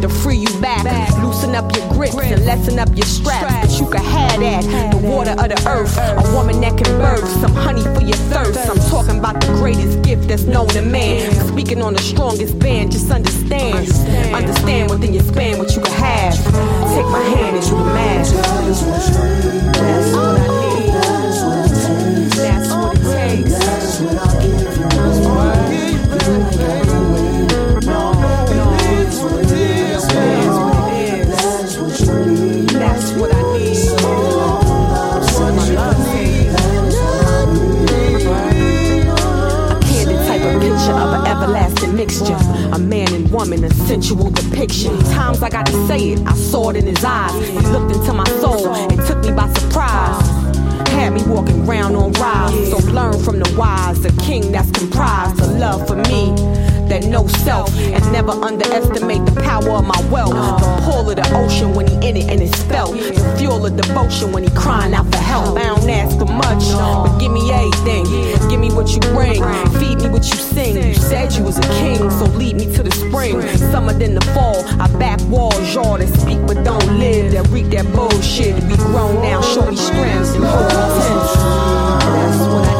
To free you back, loosen up your grips and lessen up your straps. But you can have that, the water of the earth, a woman that can birth some honey for your thirst. I'm talking about the greatest gift that's known to man. Speaking on the strongest band, just understand. Understand within your span what you can have. Take my hand and you the man. That's I what it takes. That's what I give you. That's what I need. A candid type of picture of an everlasting mixture. A man and woman, a sensual depiction. Times I got to say it, I saw it in his eyes. He looked into my soul and took me by surprise. Had me walking round on rise. So learn from the wise, the king that's comprised of love for me. That no self and never underestimate the power of my wealth. The pull of the ocean when he in it and it's felt. The fuel of devotion when he crying out for help. I don't ask for much, but give me everything. Give me what you bring, feed me what you sing. You said you was a king, so lead me to the spring. Summer then the fall, I back walls, y'all that speak but don't live. That reek that bullshit. We grown now, show me strength and hold me tense. That's what I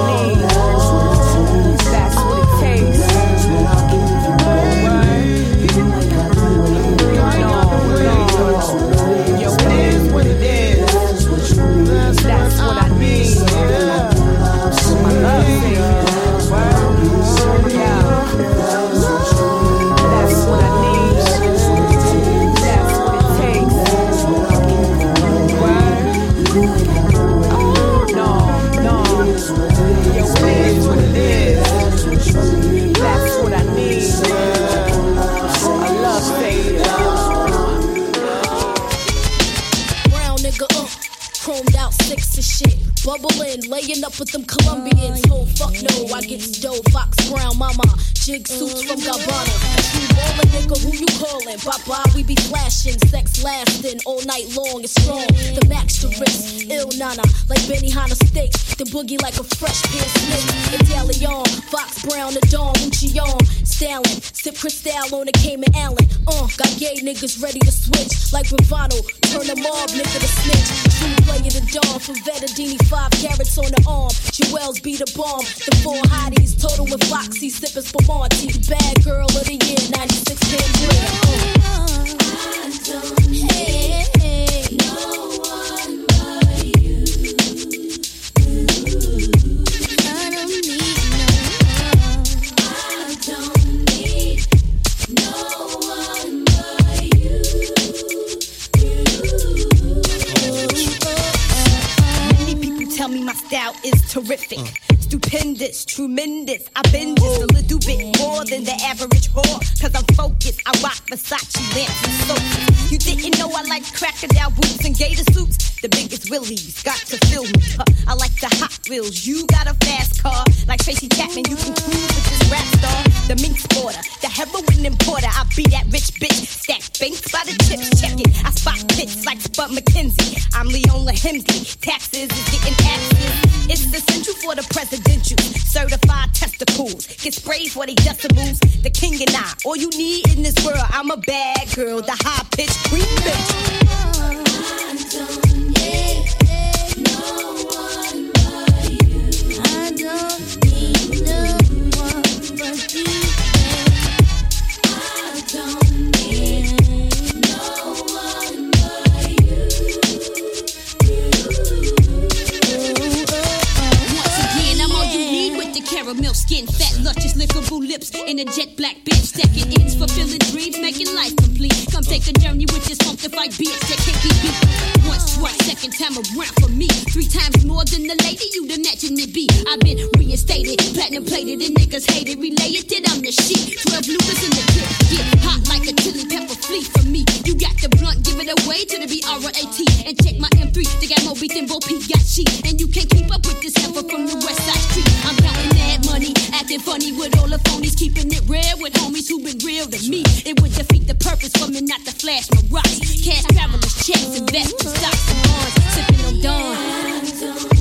Bubbling, laying up with them Colombians. Oh, fuck no, I get dough, Fox Brown, mama. Jig suits from Gabbana. You nigga, who you callin'? Bye, we be flashing. Sex lasting all night long, it's strong. The max to wrist, ill nana. Like Benihana steaks. The boogie like a fresh pair of snakes. Italian, Fox Brown, the Dawn, Gucci on. Stalin, sip Cristal on a Cayman Allen. Uh, got gay niggas ready to switch. Like Bravado, turn the mob nigga to snitch. True player the dawn from Vettadini, five carats on the arm. Jewels be the bomb. The four hotties, total with Foxy, sipping Spumante. Bad girl of the year, 96 Cambria. Hey, hey.
Tremendous. I bend just a little bit more than the average whore. Cause I'm focused. I rock Versace lamps and soaps. You didn't know I like crocodile boots and gator suits? The biggest willies got to fill me. Huh, I like the Hot Wheels. You got a fast car. Like Tracy Chapman, you can cruise with this rap star. The mink sporter, the heroin importer. I be that rich bitch. Stack banks by the chips. Check it. I spot pits like Spud McKenzie. I'm Leona Helmsley. Taxes is getting taxes. It's essential for the presidential. Certified testicles. Get sprayed for they decimals. The king and I. All you need in this world, I'm a bad girl. The high pitched queen bitch.
I don't you.
Caramel skin, fat, luscious, lickable lips, and a jet black bitch. Second ends, fulfilling dreams, making life complete. Come take a journey with this funkified bitch that can't be beat. Once, twice, second time around for me. Three times more than the lady you'd imagine it be. I've been reinstated, platinum plated, and niggas hated. Related that I'm the shit. Twelve loopers in the clip. Get hot like a chili pepper flea for me. You got the blunt, give it away to the B-R-A-T. And check my M3, they got more beat than Bo P got sheet. And you can't keep up with this heifer from the west side street. I'm counting that money, acting funny with all the phonies, keeping it real with homies who been real to me. It would defeat the purpose
for me not to flash my rocks. Cash travelers, checks, investment stocks, and bonds. Sipping on dawn.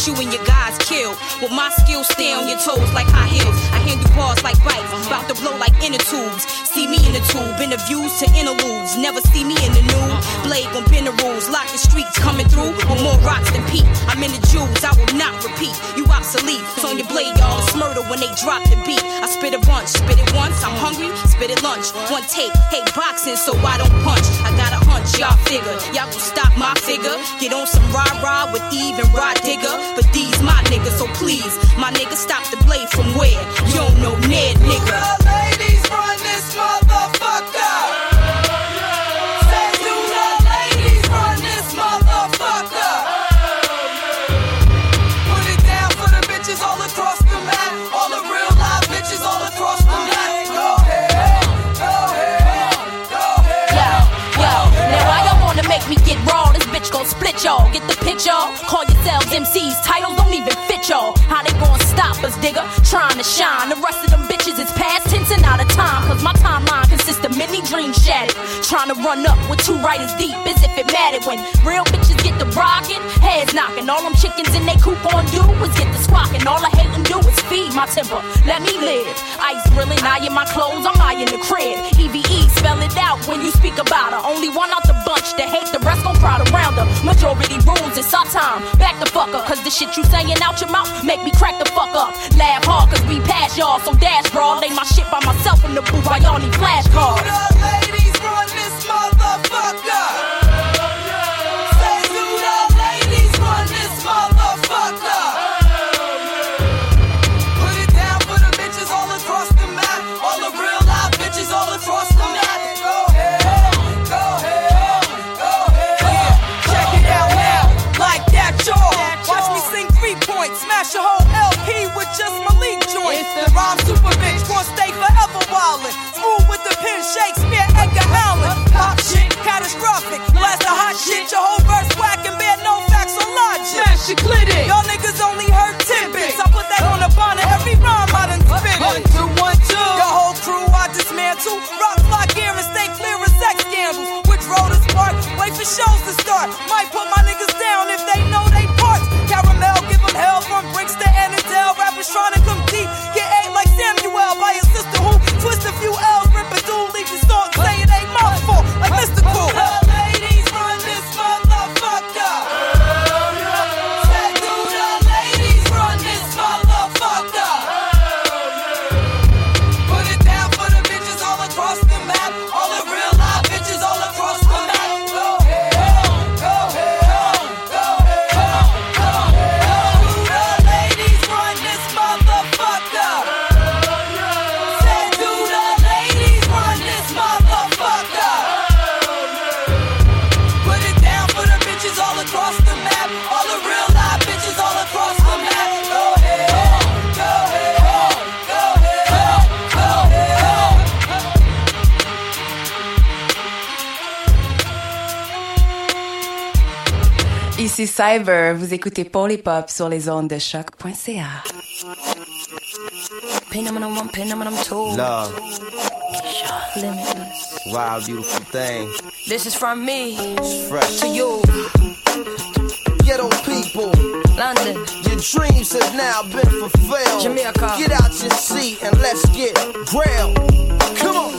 Get you and your guys killed. With my skills stay on your toes like high heels. I handle bars like bites, about to blow like inner tubes. See me in the tube, interviews to views to interludes. Never see me in the nude. Blade gon' bend the rules, lock the streets coming through. With more rocks than Pete. I'm in the jewels, I will not repeat. You obsolete. It's on your blade, y'all. It's murder when they drop the beat. I spit a bunch, spit it once. I'm hungry, spit it lunch. One take, hate boxing, so I don't punch. I got a hunch, y'all figure. Y'all gon' stop my figure. Get on some rah rah with Eve and Rod Digger. But these my niggas, so please, my nigga, stop the blade from where? You don't know Ned, nigga.
Y'all. Call yourselves MCs. Titles don't even fit y'all. How they gon' stop us, digga? Trying to shine. The rest of them bitches is past tense and out of time. Cause my timeline consists of many dreams shattered. Trying to run up with two writers deep as if it mattered. When real bitches get the rockin', heads knocking. All them chickens in they coop on do is get the squawking. All I hate and do is feed my temper. Let me live. Ice grilling, eyeing my clothes, I'm eyeing the crib. EVE, spell it out when you speak about her. Only one out the bunch that hate the rest gon' crowd around her. Majority rules, it's our time. Back the fuck up, cause the shit you saying out your mouth make me crack the fuck up. Laugh hard, cause we pass y'all, so dash raw. Lay my shit by myself in the booth while y'all need flashcards.
Ladies run this motherfucker.
Catastrophic. Blast the hot shit, your whole verse whack and bear no facts or logic. Smash your clitty. Y'all niggas only heard tidbits. I put that on a bonnet, every rhyme I done spit it. One, two, one, two. Your whole crew I dismantle. Rock, fly gear and stay clear of sex scandals. Which road is spark? Wait for shows to start. Might put my niggas down if they know they parts. Caramel, give them hell from bricks to Annandale. Rappers trying to come
Ici Cyber, vous écoutez Polypop sur les ondes de choc.ca.
Pin them on one, pin them on two.
Love,
Limitless.
wild, beautiful thing.
This is from me
fresh.
to you.
ghetto people.
London.
Your dreams have now been fulfilled.
Jamaica.
Get out your seat and let's get grilled. Come on.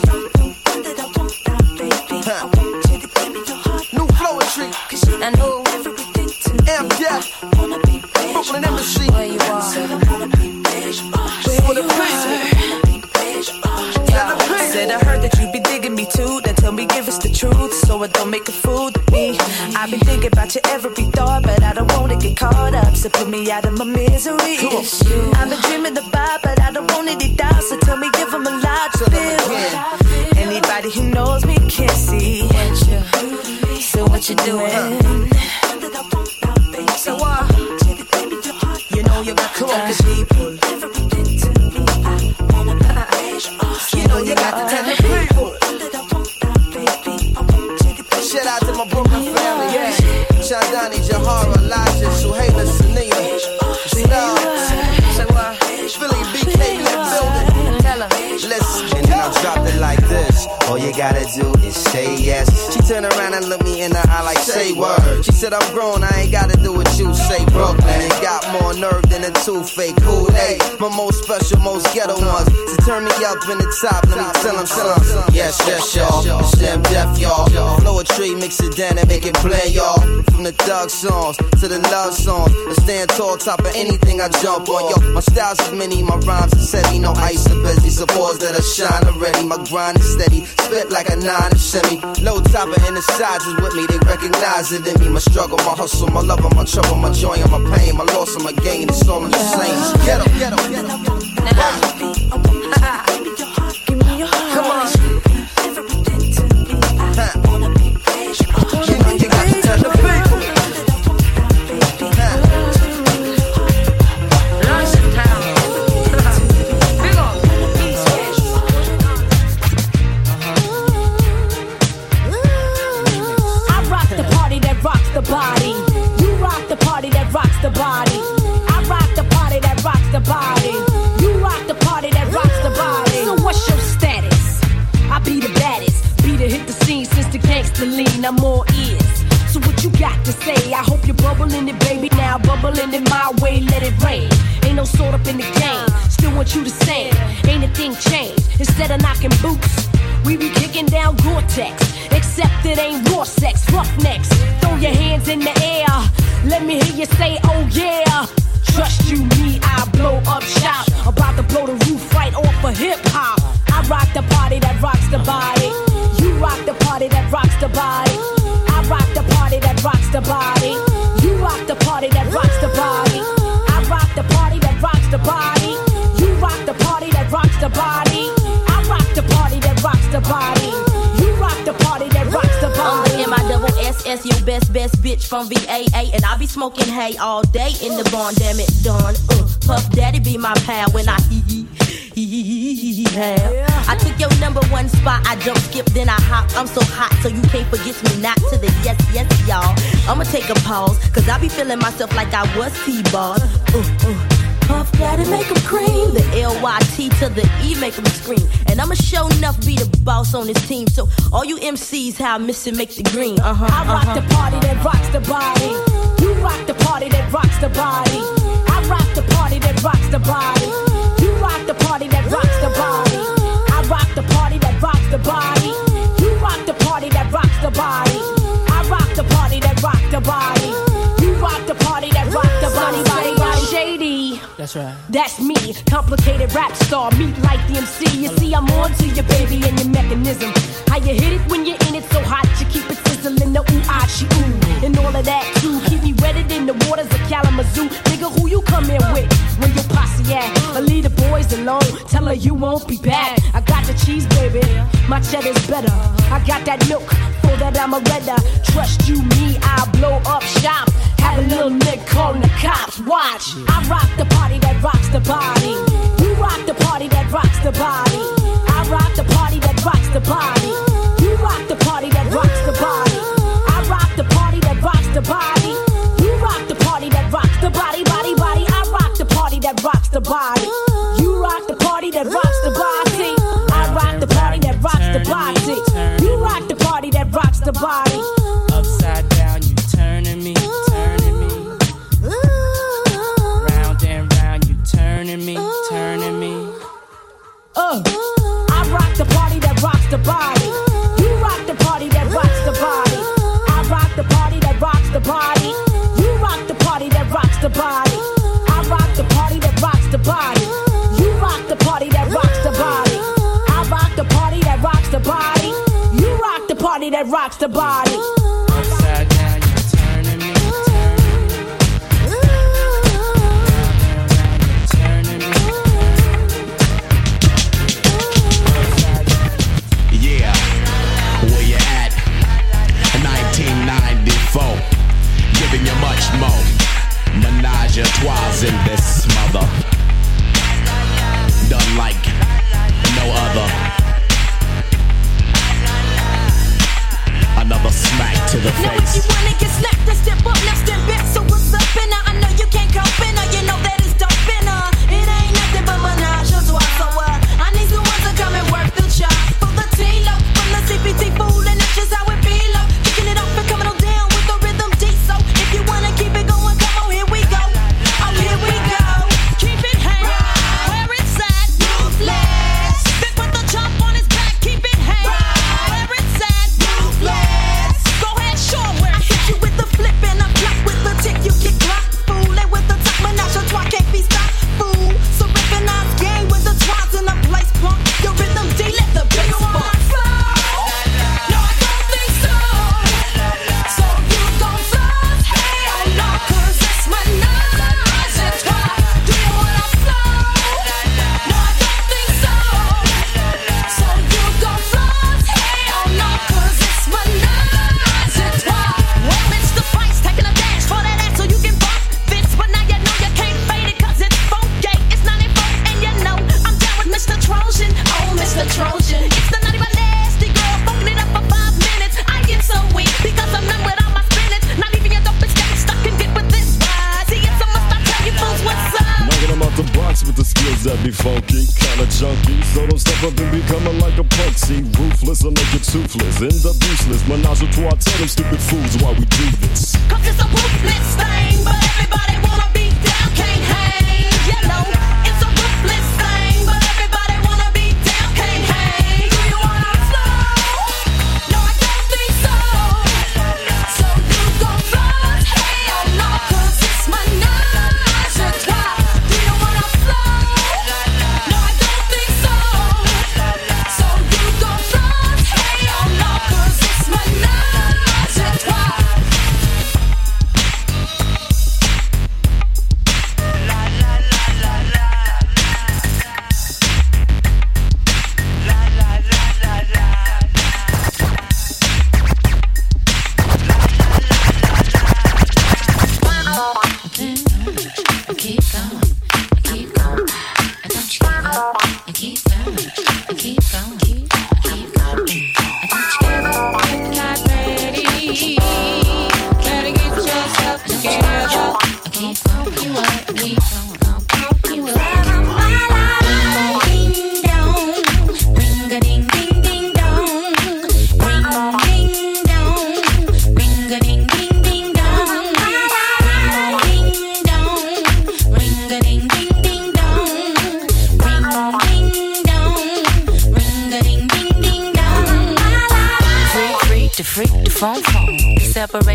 Huh. New poetry.
And who?
Def. Brooklyn Embassy.
Where you are?
For the
Said I heard that you be digging me too. Then tell me, give us the truth, so it don't make a fool of me. I be thinking about you every thought, but I don't wanna get caught up. So put me out of my misery. It's you. I've been dreaming about, but I don't want any doubts. So tell me, give 'em a lot to feel. Anybody who knows me can see. So what you doing? So what? You know you got to tell the people. You know you got to tell the people.
Shout out to my Brooklyn family. Yeah. Chandani, Jahara, Elijah, Suhaila, Sanina. Star. Uh, Philly BK the building.
Tell her.
Listen.
And then I dropped it like this. All you gotta do is say yes.
She turned around and looked me in the eye like, say word. She said, I'm grown, I ain't gotta what say. Brooklyn, it got more nerve than a two-fake Kool-Aid. My most special, most ghetto ones. To turn me up in the top, let me tell them something. Yes, yes, y'all. It's them deaf, y'all. Flow a tree, mix it down and make it play, y'all. From the thug songs to the love songs. I stand tall, top of anything I jump on. Yo, my styles is many, my rhymes is heavy. No ice or busy. Supports that I shine already. My grind is steady. Spit like a nine and semi. Low topper and the sides is with me. They recognize it in me. My struggle, my hustle, my love, and my trouble, my joy, and my pain. My loss and my gain. It's all in the same. Ghetto, ghetto.
Give me your heart.
Come on. Huh. You know you got
lean. I'm all ears. So what you got to say? I hope you're bubbling it, baby. Now bubbling it my way, let it rain. Ain't no sort up in the game. Still want you the same. Ain't a thing changed. Instead of knocking boots, we be kicking down Gore-Tex. Except it ain't raw sex, roughnecks. Throw your hands in the air. Let me hear you say, oh yeah. Trust you, me, I blow up shop. About to blow the roof right off of hip hop. I rock the party that rocks the body. You rock the party that rocks the body. I rock the party that rocks the body. You rock the party that rocks the body. I rock the party that rocks the body. You rock the party that rocks the body. I rock the party that rocks the body.
M I double S S, your best best bitch from VAA, and I be smoking hay all day in the barn. Damn it, done. Uh, Puff Daddy be my pal when I hee hee have. I took your number one spot. I jump, skip, then I hop. I'm so hot, so you can't forget me. Not to the yes, yes, y'all. I'ma take a pause, cause I be feeling myself like I was T-ball. Uh, uh. Puff Daddy make 'em cream. The L-Y-T to the E make 'em scream. And I'ma show enough be the boss on this team. So all you MCs, how I miss it, make the green. Uh-huh.
I rock
uh-huh.
the party that rocks the body. You rock the party that rocks the body. I rock the party that rocks the body. You rock the party that rocks the body. I rock the party that rocks the body. You rock the party that rocks the body. I rock the party that rocks the body. You rock the party that rocks the body. Body, body, shady.
That's right.
That's me, complicated rap star, meet like the MC. You see, I'm on to your baby and your mechanism. How you hit it when you're in it so hot, you keep it sizzling, the ooh, ah, she ooh. And all of that too, keep me wetted in the waters of Kalamazoo. Nigga, who you come here with? When your posse at? I leave the boys alone, tell her you won't be back. I got the cheese, baby, my cheddar's better. I got that milk, for that I'm a redder. Trust you, me, I'll blow up shop. Have a little nigga calling the cops. Watch, I rock the party that rocks the body. You rock the party that rocks the body. I rock the party that rocks the body. You rock the party that rocks the the body. You rock the party that rocks the body, body, body. I rock the party that rocks the body. that rocks the body. the
now face.
Now if you wanna get slapped, then step up, now step back. So what's up? And I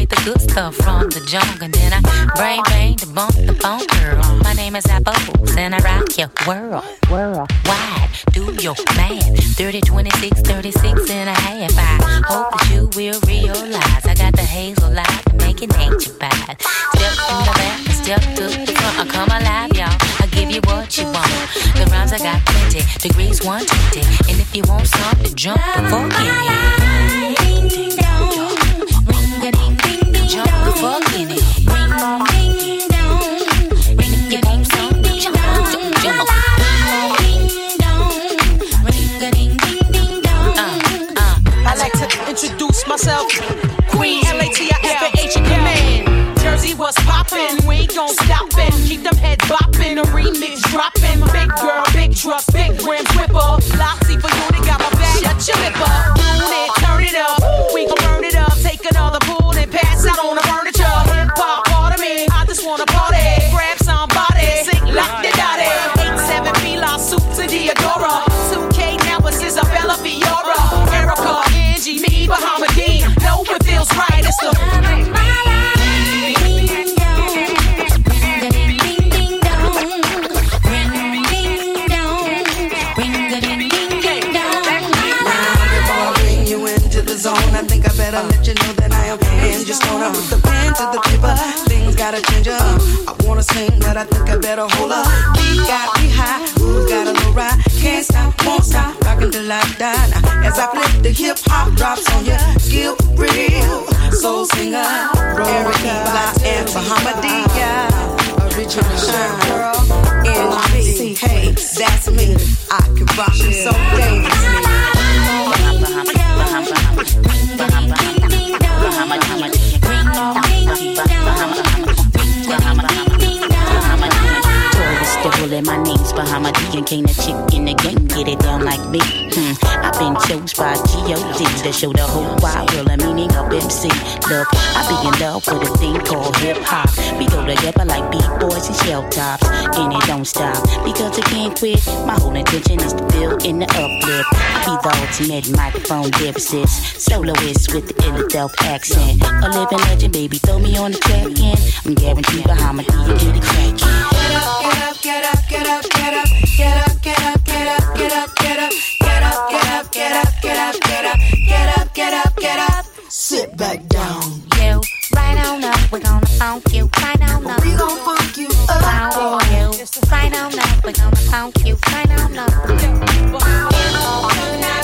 get the
good stuff from the jungle. And then I brain bang the bump the bone girl. My name is Apples and I rock your world. World wide, do your math. 30, 26, 36 and a half. I hope that you will realize I got the hazel light to make it nature bad. Step from the back, step to the front. I come alive, y'all. I give you what you want. The rhymes I got plenty, degrees 120. And if you want something, jump before you. Ding dong. Uh, uh.
I like to introduce myself. Queen L-A-T-I-F and H command. Jersey was poppin', we ain't gon' stop it. Keep them heads boppin', the remix droppin'. Big girl, big truck, big
rim. but I think I better hold up. We got me high, we got a low ride. Can't stop, won't stop, rockin' till I die. Now, as I flip the hip hop drops on ya, get real, soul singer, Eric Black and Bahamadia. Original shine girl, NC, hey, that's me. I can rock you so
dangerously. Bahama, Bahama, Bahama, Bahama, Bahama, Bahama, Bahama, Bahama, Bahama, Bahama, Bahama, Really, my name's Bahamadia and Kane, a chick in the game, get it down like me. Hmm. I've been chose by G.O.D. to show the whole wide world the meaning of MC. Look, I be in love with a thing called hip hop. We go together like beat boys and shell tops, and it don't stop because I can't quit. My whole intention is to build in the uplift. I be the ultimate microphone dipsis, soloist with the Illadelph accent, a living legend, baby. Throw me on the track, and I'm guaranteed Bahama D, you get it crackin'.
Get up, get up, get up get up, get up, get up, get up, get up, get up, get up, up, get up, get up, get up, get up, get up, get up, sit back down.
You right on up, we're gonna funk you right on up.
We gon' funk you up.
You right on up, we gonna funk you right
on up. Wow, you
right
on.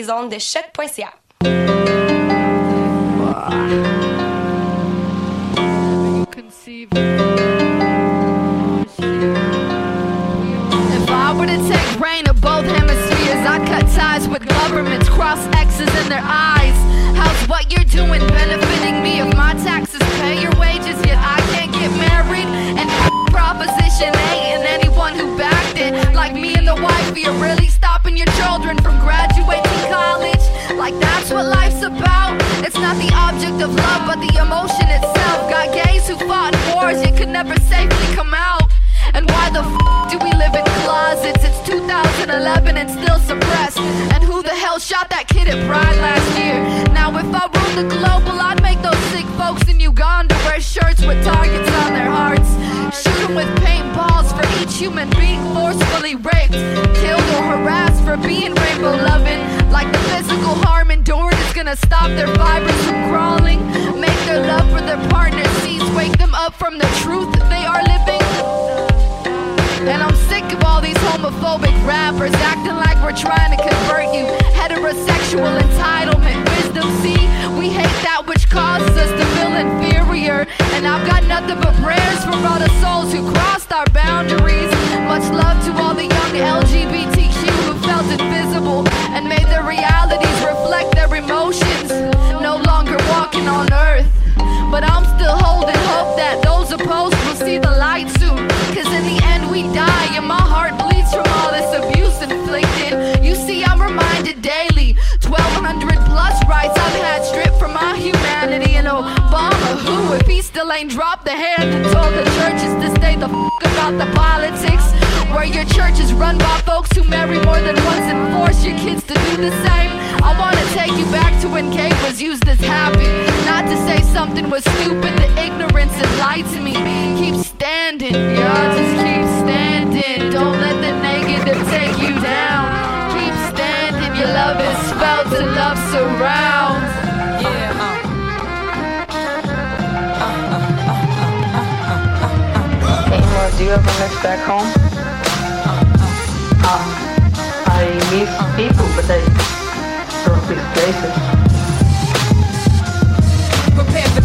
les
ondes de
Choc human being forcefully raped, killed, or harassed for being rainbow loving. Like the physical harm endured is gonna stop their fibers from crawling, make their love for their partner cease, wake them up from the truth they are living. And I'm sick of all these homophobic rappers acting like we're trying to convert you. Heterosexual entitlement, wisdom, see, we hate that Causes us to feel inferior. And I've got nothing but prayers for all the souls who crossed our boundaries. Much love to all the young LGBTQ who felt invisible and made their realities reflect their emotions. No longer walking on earth. But I'm still holding hope that those opposed will see the light soon. Cause in the end, we die, and my heart line, dropped the hand, and told the churches to stay the f about the politics. Where your church is run by folks who marry more than once and force your kids to do the same. I wanna take you back to when cake was used as happy. Not to say something was stupid, the ignorance enlightens me. Keep standing, yeah, just keep standing. Don't let the negative take you down. Keep standing, your love is felt and love surrounds.
Hey, do you ever miss back home? Uh, I miss people, but I don't miss places.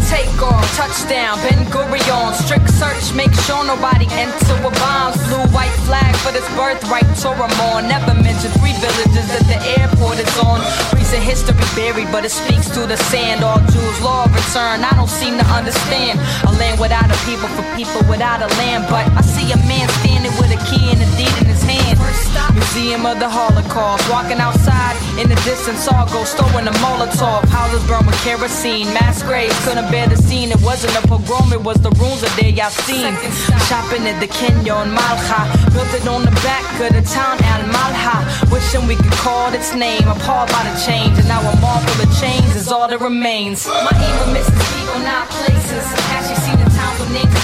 For takeoff, touchdown, Ben Gurion. Strict search, make sure nobody enter with bombs. Blue, white flag for this birthright Toramon. Never mention three villages that the airport is on. Recent history buried, but it speaks to the sand. All Jews, law of return. I don't seem to understand. A land without a people for people without a land. But I see a man standing with a key and a deed in his hand. Museum of the Holocaust. Walking outside in the distance, all go stolen a Molotov. Houses burned with kerosene. Mass graves couldn't bear the scene. It wasn't a pogrom, it was the ruins of Deir Yassin. Shopping at the Kanyon and Malha. Built it on the back of the town Al Malha. Wishing we could call its name. Appalled by the change. And now a full of chains is all that remains. My evil misses people, not places. As you see the towns with names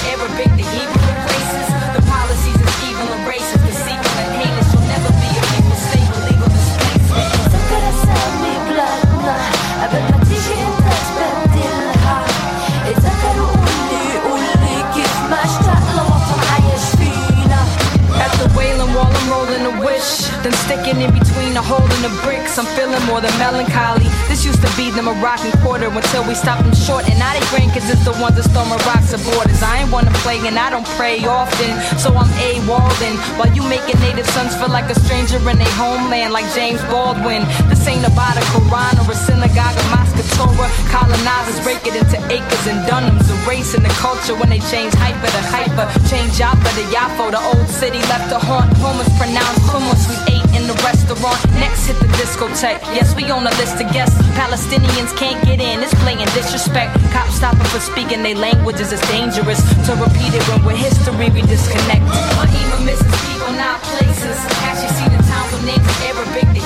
the hole and the bricks. I'm feeling more than melancholy. This used to be the Moroccan quarter until we stopped them short. And now they grandkids is the ones that storm rocks at borders. I ain't wanna play and I don't pray often. So I'm a Walden. While you making native sons feel like a stranger in their homeland, like James Baldwin. This ain't about a Quran or a synagogue or mosque or Torah. Colonizers break it into acres and dunams. Erasing the culture when they change Haifa to hyper. Change Jaffa to Yafo, the old city left to haunt. Hummus pronounced hummus. We ate in the restaurant. Next hit the discotheque. Yes, we on the list of guests. Palestinians can't get in. It's blatant disrespect. Cops stopping for speaking their languages. It's dangerous to repeat it when we're history we disconnect. My email misses people, not places. See the towns with names Arabic,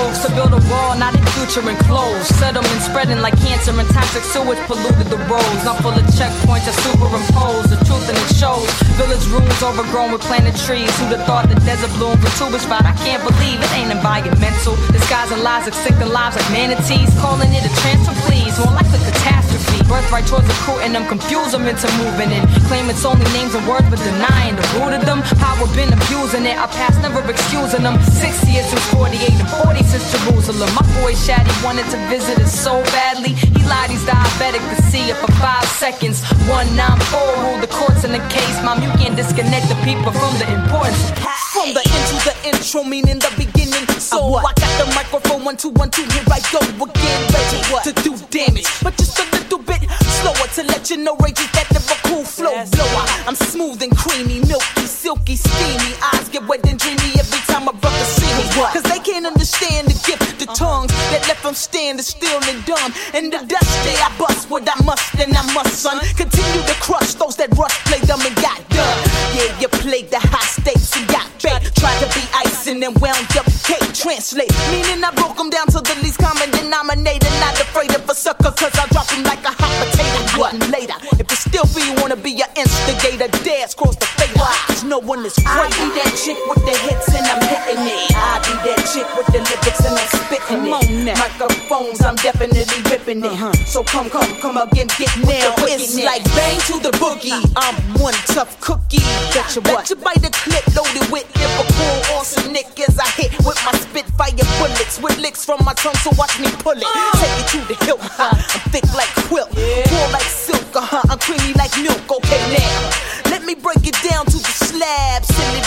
uprooted to build a wall, not a future enclosed. Settlement spreading like cancer and toxic sewage polluted the roads. I'm full of checkpoints that superimpose the truth and it shows. Village rooms overgrown with planted trees. Who'd have thought the desert bloomed for two spot? I can't believe it ain't environmental. Disguising lies and lives like manatees. Calling it a transfer, please. More like a catastrophe. Birthright towards recruiting them, confuse them into moving in. Claim it's only names and words, but denying the root of them. Power been abusing it. I past never excusing them. 60 years since 48 and 40 since Jerusalem. My boy Shaddy wanted to visit us so badly. He lied, he's diabetic to see it for five seconds. 194 ruled the courts in the case. Mom, you can't disconnect the people from the importance.
From the end to the intro, meaning the beginning. So I got the microphone one two one two. Here I go again, ready to do damage, but just a little bit slower to let you know. Rage is that Liverpool flow blower. I'm smooth and creamy, milky, silky, steamy. Eyes get wet and dreamy every time a brother see me. Cause they can't understand the gift, the tongues that left them standing still and dumb. And the dust day I bust what I must and I must, son. Continue to crush those that rush, play them and got done. Yeah, you played the high stakes and got bait. Tried to be icing and wound up cake. Translate, meaning I broke them down to the least common denominator. Not afraid of a sucker, cause I drop him like a hot potato. What later? If still you, wanna be an instigator, dance cross the fader. Cause no one is
I
great.
be that chick with the hits and I'm hitting it. I be that chick with the lyrics and I'm spitting it. Microphones, I'm definitely ripping it. huh So come, come, come again, get
Now
now.
it's like bang to the boogie. I'm one tough cookie. Bet you what? Bet you bite the clip loaded with Liverpool awesome as I hit with my spitfire bullets with licks from my tongue. So watch me pull it. Take it to the hilt. huh? I'm thick like quilt, cool like silk. Uh huh. I'm creamy like milk, okay now. Let me break it down to the slab. Silly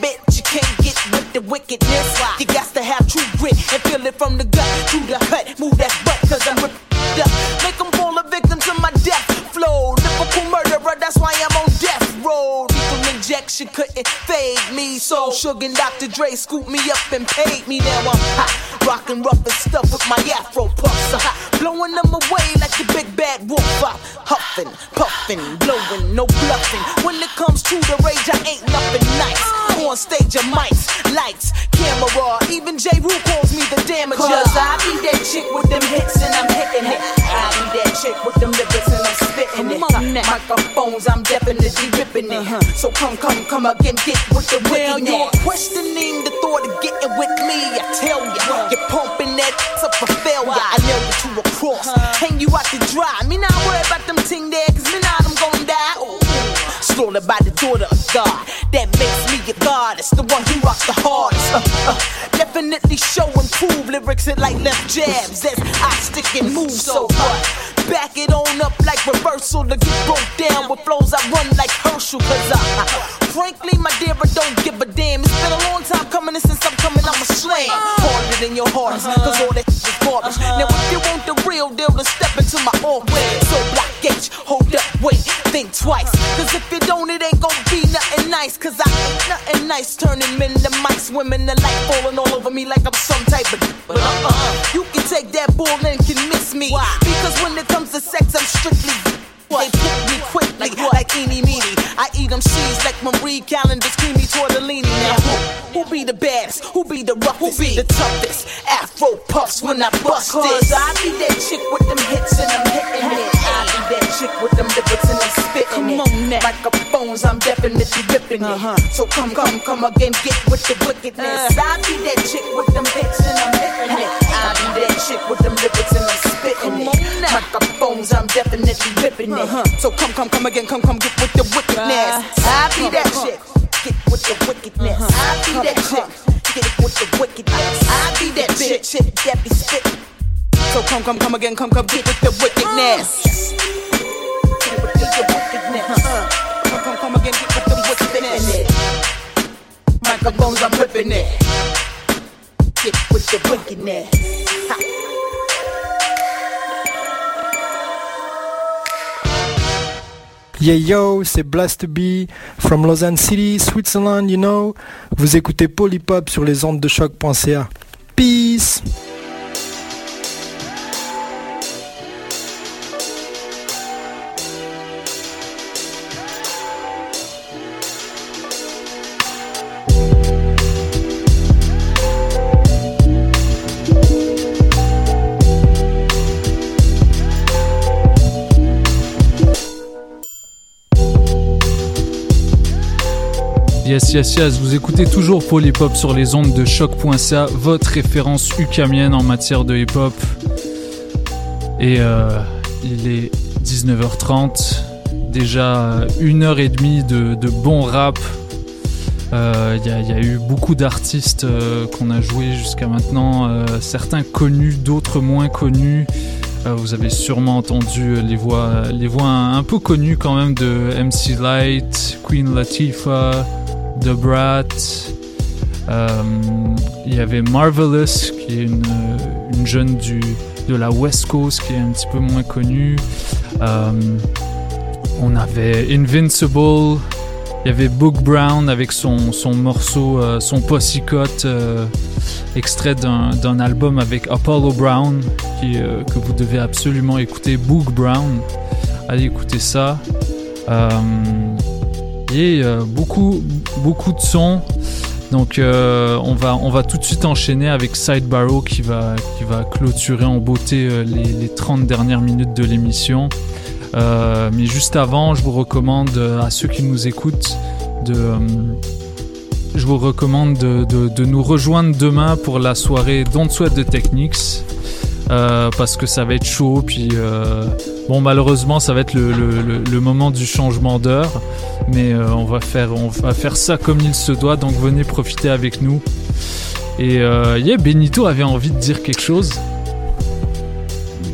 bitch. you can't get with the wickedness. You got to have true grit and feel it from the gut to the hut. Move that butt, cause I'm ripped up. Make them fall a victim to my death flow. Lyrical murderer, that's why I'm on death row soul. Suge and Dr. Dre scooped me up and paid me. Now I'm hot, rockin' rough and stuff with my afro puffs. Uh, blowing them away like the big bad wolf. I'm huffing, puffing, blowing, no bluffing. When it comes to the rage, I ain't nothing nice. On stage, of mics, lights, camera. Even J. Rue calls me the damager. Cause I be that chick with them hits and I'm hitting it. I be that chick with them lyrics and I'm spitting it. Microphones, I'm definitely ripping it. So come, come, come again, get with the wickedness.
you're
questioning the thought of getting with me. I tell ya, you're pumping that up for failure. I nail you to a cross, hang you out to dry. Me not worry about them ting there, cause Slaughtered by the daughter of God, that makes me a goddess, the one who rocks the hardest. Uh, uh, definitely show and prove lyrics hit like left jabs as I stick and move. So what? Back it on up like reversal to get broke down with flows I run like Herschel. Cause I, frankly, my dear, I don't give a damn. It's been a long time coming, and since I'm coming, I'm a slam. Harder than your heart, cause all that is garbage. Now, if you want the real deal, then step into my office. So, block H, hold up, wait, think twice. Cause if you don't, it ain't gon' be nothing nice. Cause I ain't nothing nice turning men to mice, women to light falling all over me like I'm some type of. But uh uh, you can take that bull and can miss me. Why? Because when it comes to sex, I'm strictly. They pick me quickly like, like eeny meeny. I eat them seeds like Marie Callender's creamy tortellini. Now who, who be the baddest? Who be the roughest? Who be the toughest? Afro puffs when I bust
Cause
this. I be that chick with them hits and I'm hitting it. I be that chick with them lyrics and I'm spitting it. I'm definitely ripping it. So come, come, come again, get with the wickedness. I be that chick with them hits and I'm hitting it. I be that chick with them lyrics and I'm spitting it. Microphones, I'm definitely ripping it. So come, come, come again, come, come, get with the wickedness. I be that chick. Get with the wickedness. I be that chick. Get with the wickedness. I be that chick, chick that be spitting. So come, come, come again, come, come, get with the wickedness. Get with the wickedness.
Yeah yo, c'est Blast B from Lausanne City, Switzerland, you know. Vous écoutez Polypop sur les ondes de choc.ca. Peace.
Yes, yes, yes, vous écoutez toujours Polypop sur les ondes de choc.ca, votre référence ukamienne en matière de hip-hop. Et euh, il est 19h30, déjà une heure et demie de, bon rap. Euh, Il y, a- eu beaucoup d'artistes euh, qu'on a joué jusqu'à maintenant, certains connus, d'autres moins connus. Vous avez sûrement entendu les voix, les voix un, un peu connues quand même de MC Light, Queen Latifah, The Brat. Euh, Il y avait Marvelous, qui est une, une jeune du, de la West Coast qui est un petit peu moins connue. Euh, on avait Invincible. Il y avait Book Brown avec son, son morceau, euh, son Pussycut, euh, extrait d'un album avec Apollo Brown, que vous devez absolument écouter. Book Brown. Allez écouter ça. Euh, beaucoup, beaucoup de sons. Donc euh, on, va, on va tout de suite enchaîner avec Side Barrow qui va, qui va clôturer en beauté euh, les, les 30 dernières minutes de l'émission. Mais juste avant, je vous recommande à ceux qui nous écoutent de... je vous recommande de, de- nous rejoindre demain pour la soirée Don't Sweat de Technics. parce que ça va être chaud. Puis bon, malheureusement, ça va être le, le- le- le moment du changement d'heure, mais euh, on va faire on va faire ça comme il se doit. Donc venez profiter avec nous. Et euh, yeah, Benito avait envie de dire quelque chose.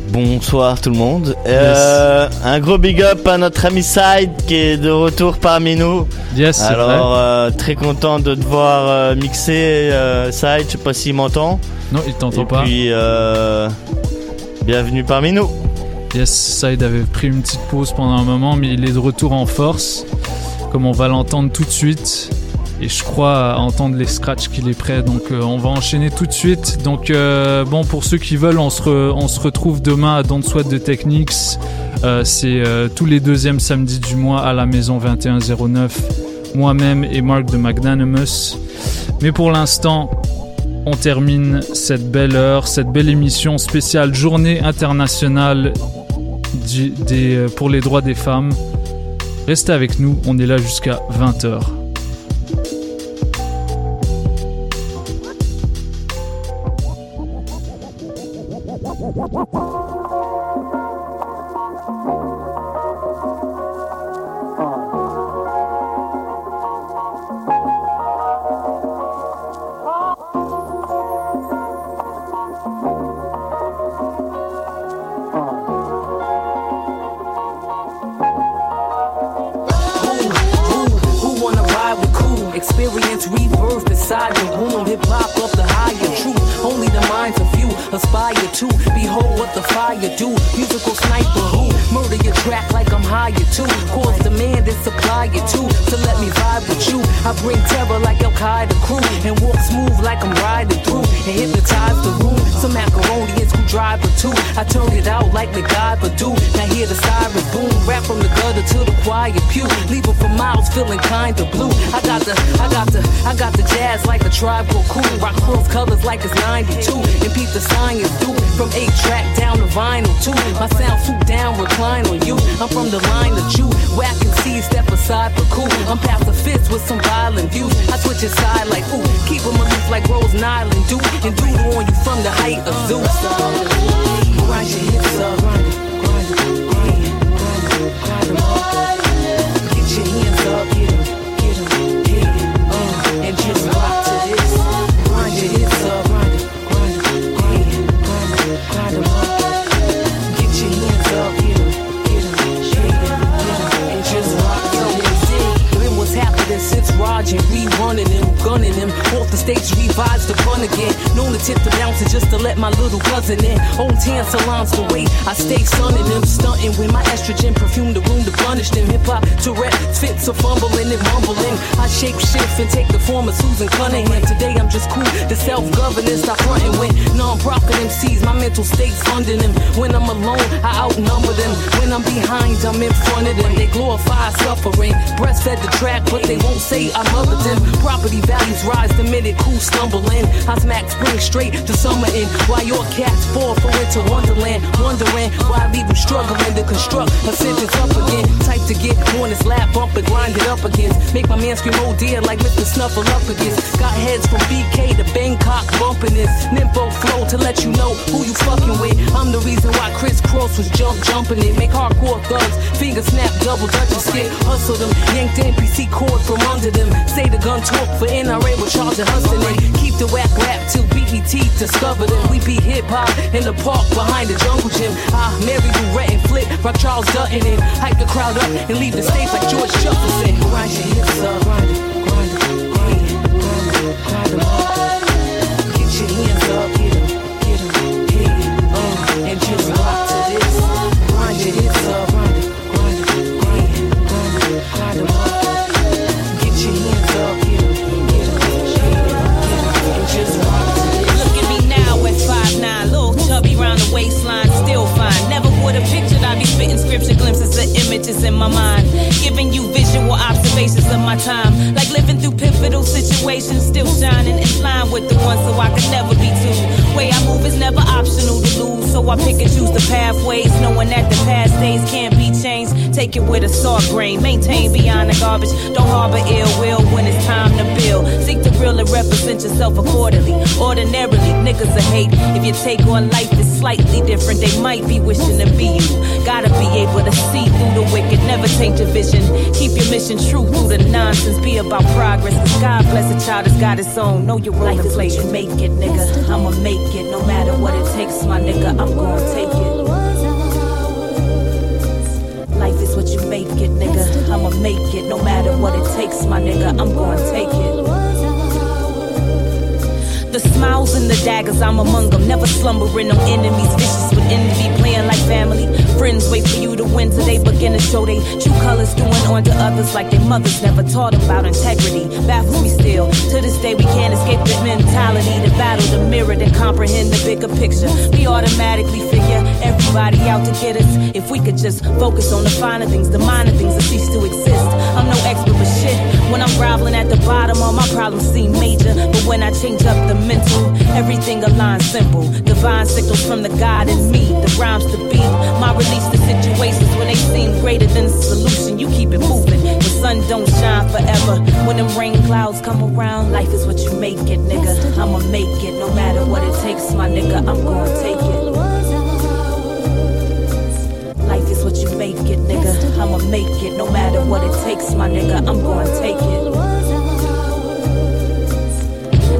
Bonsoir tout le monde. Euh, un gros big up à notre ami Side qui est de retour parmi nous.
Yes,
Alors euh, très content de te voir euh, mixer Side, je sais pas s'il m'entend.
Non, il t'entend
Et
pas.
Puis bienvenue parmi nous.
Yes, Side avait pris une petite pause pendant un moment, mais il est de retour en force, comme on va l'entendre tout de suite.
Et je crois entendre les scratchs qu'il est prêt. Donc euh, on va enchaîner tout de suite. Donc euh, bon, pour ceux qui veulent, on se, retrouve demain à Don't Sweat de Techniques. Euh, C'est tous les deuxièmes samedis du mois à la maison 2109. Moi-même et Mark de Magnanimous. Mais pour l'instant, on termine cette belle heure, cette belle émission spéciale Journée internationale euh, pour les droits des femmes. Restez avec nous, on est là jusqu'à 20h.
Discover them. We be hip hop in the park behind the jungle gym. Ah, Mary Lou Retton Flip, rock Charles Dutton and hype the crowd up and leave the stage like George Jefferson. Grind your hips
of images in my mind. Giving you visual observations of my time. Like living through pivotal situations, still shining in line with the one so I could never be too. Way I move is never optional to lose, so I pick and choose the pathways, knowing that the past days can't be changed. Take it with a soft grain, maintain beyond the garbage. Don't harbor ill will when it's time to build. Seek to real and represent yourself accordingly. Ordinarily, niggas a hate. If you take on life is slightly different, they might be wishing to be you. Gotta be able to see through the wicked, never change your vision. Keep your mission true through the nonsense. Be about progress. Cause God bless a child that's got its own. Know your role and place. Make it, nigga. I'ma make it. No matter what it takes, my nigga. I'm gonna take it. You make it, nigga. I'ma make it. No matter what it takes, my nigga. I'm gonna take it. The smiles and the daggers, I'm among them. Never slumbering on enemies. Vicious envy, playing like family. Friends wait for you to win till they begin to show they true colors, doing on to others like their mothers never taught about integrity. Baffles me still. To this day, we can't escape the mentality to battle the mirror to comprehend the bigger picture. We automatically figure everybody out to get us. If we could just focus on the finer things, the minor things that cease to exist. I'm no expert, but shit. When I'm groveling at the bottom, all my problems seem major. But when I change up the mental, everything aligns simple. Divine signals from the God in me, the rhymes to beat. My release to situations when they seem greater than the solution. You keep it moving. The sun don't shine forever. When them rain clouds come around, life is what you make it, nigga. I'ma make it no matter what it takes, my nigga. I'm gonna take it. I'ma make it no matter what it takes, my nigga. I'm gonna take it.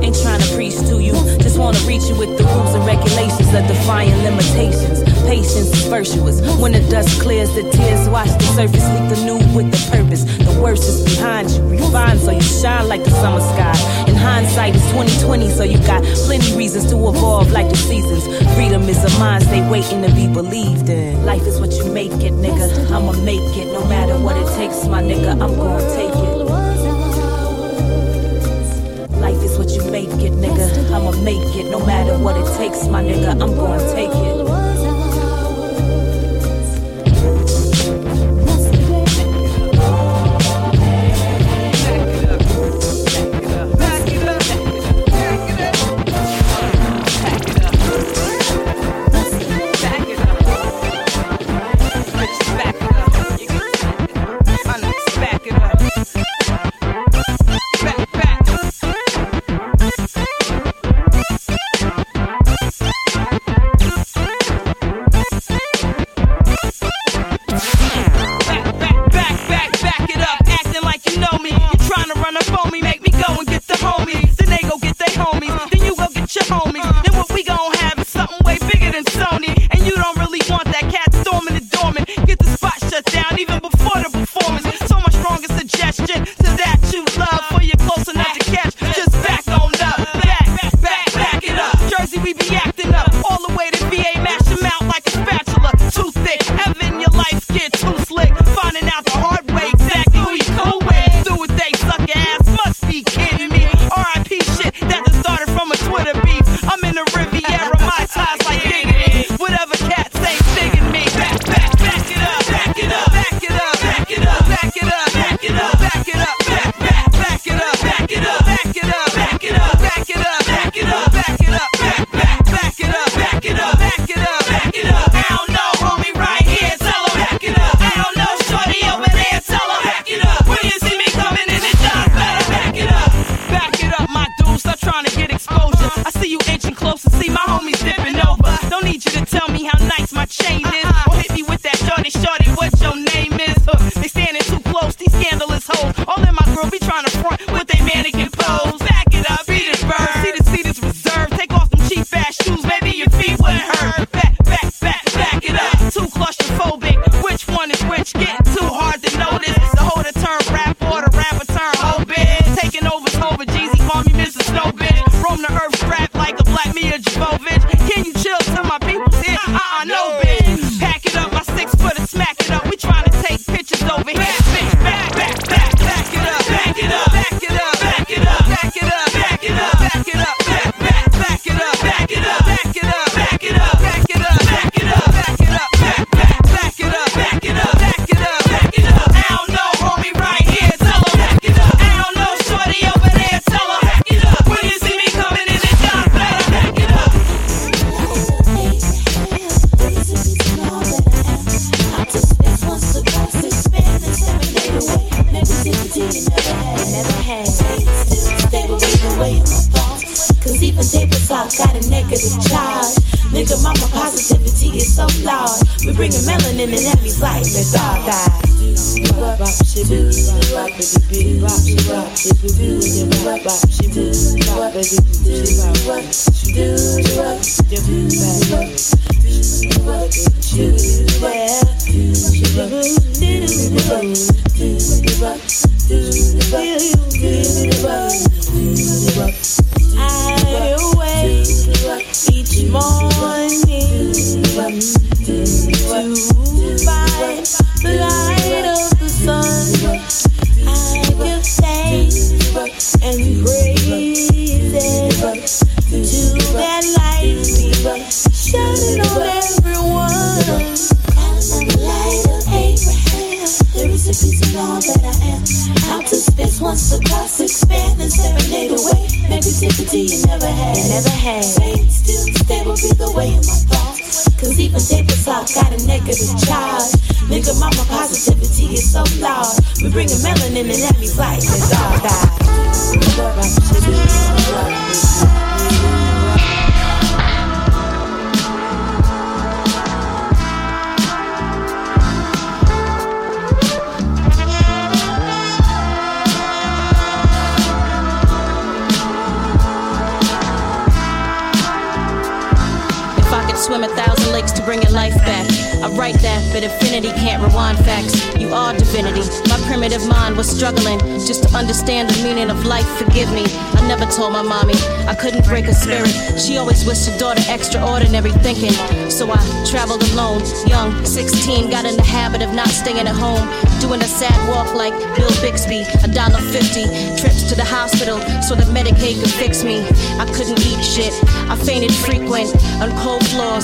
Ain't trying to preach to you, just wanna reach you with the rules and regulations that defying limitations. Patience is virtuous. When the dust clears, the tears wash the surface, leave the new with the purpose. The worst is behind you, refine so you shine like the summer sky. In hindsight, it's 2020, so you got plenty reasons to evolve like the seasons. Freedom is a mind state waiting to be believed in. Life is what you make it, nigga. I'ma make it no matter what it takes, my nigga. I'm gonna take it. Life is what you make it, nigga. I'ma make it no matter what it takes, my nigga. I'm gonna take it.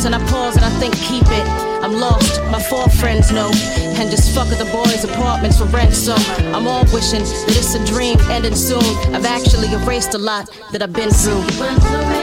Floors, and I pause and I think, keep it. I'm lost, my four friends know, and just fuck the boys' apartments for rent. So I'm all wishing that it's a dream ending soon. I've actually erased a lot that I've been through.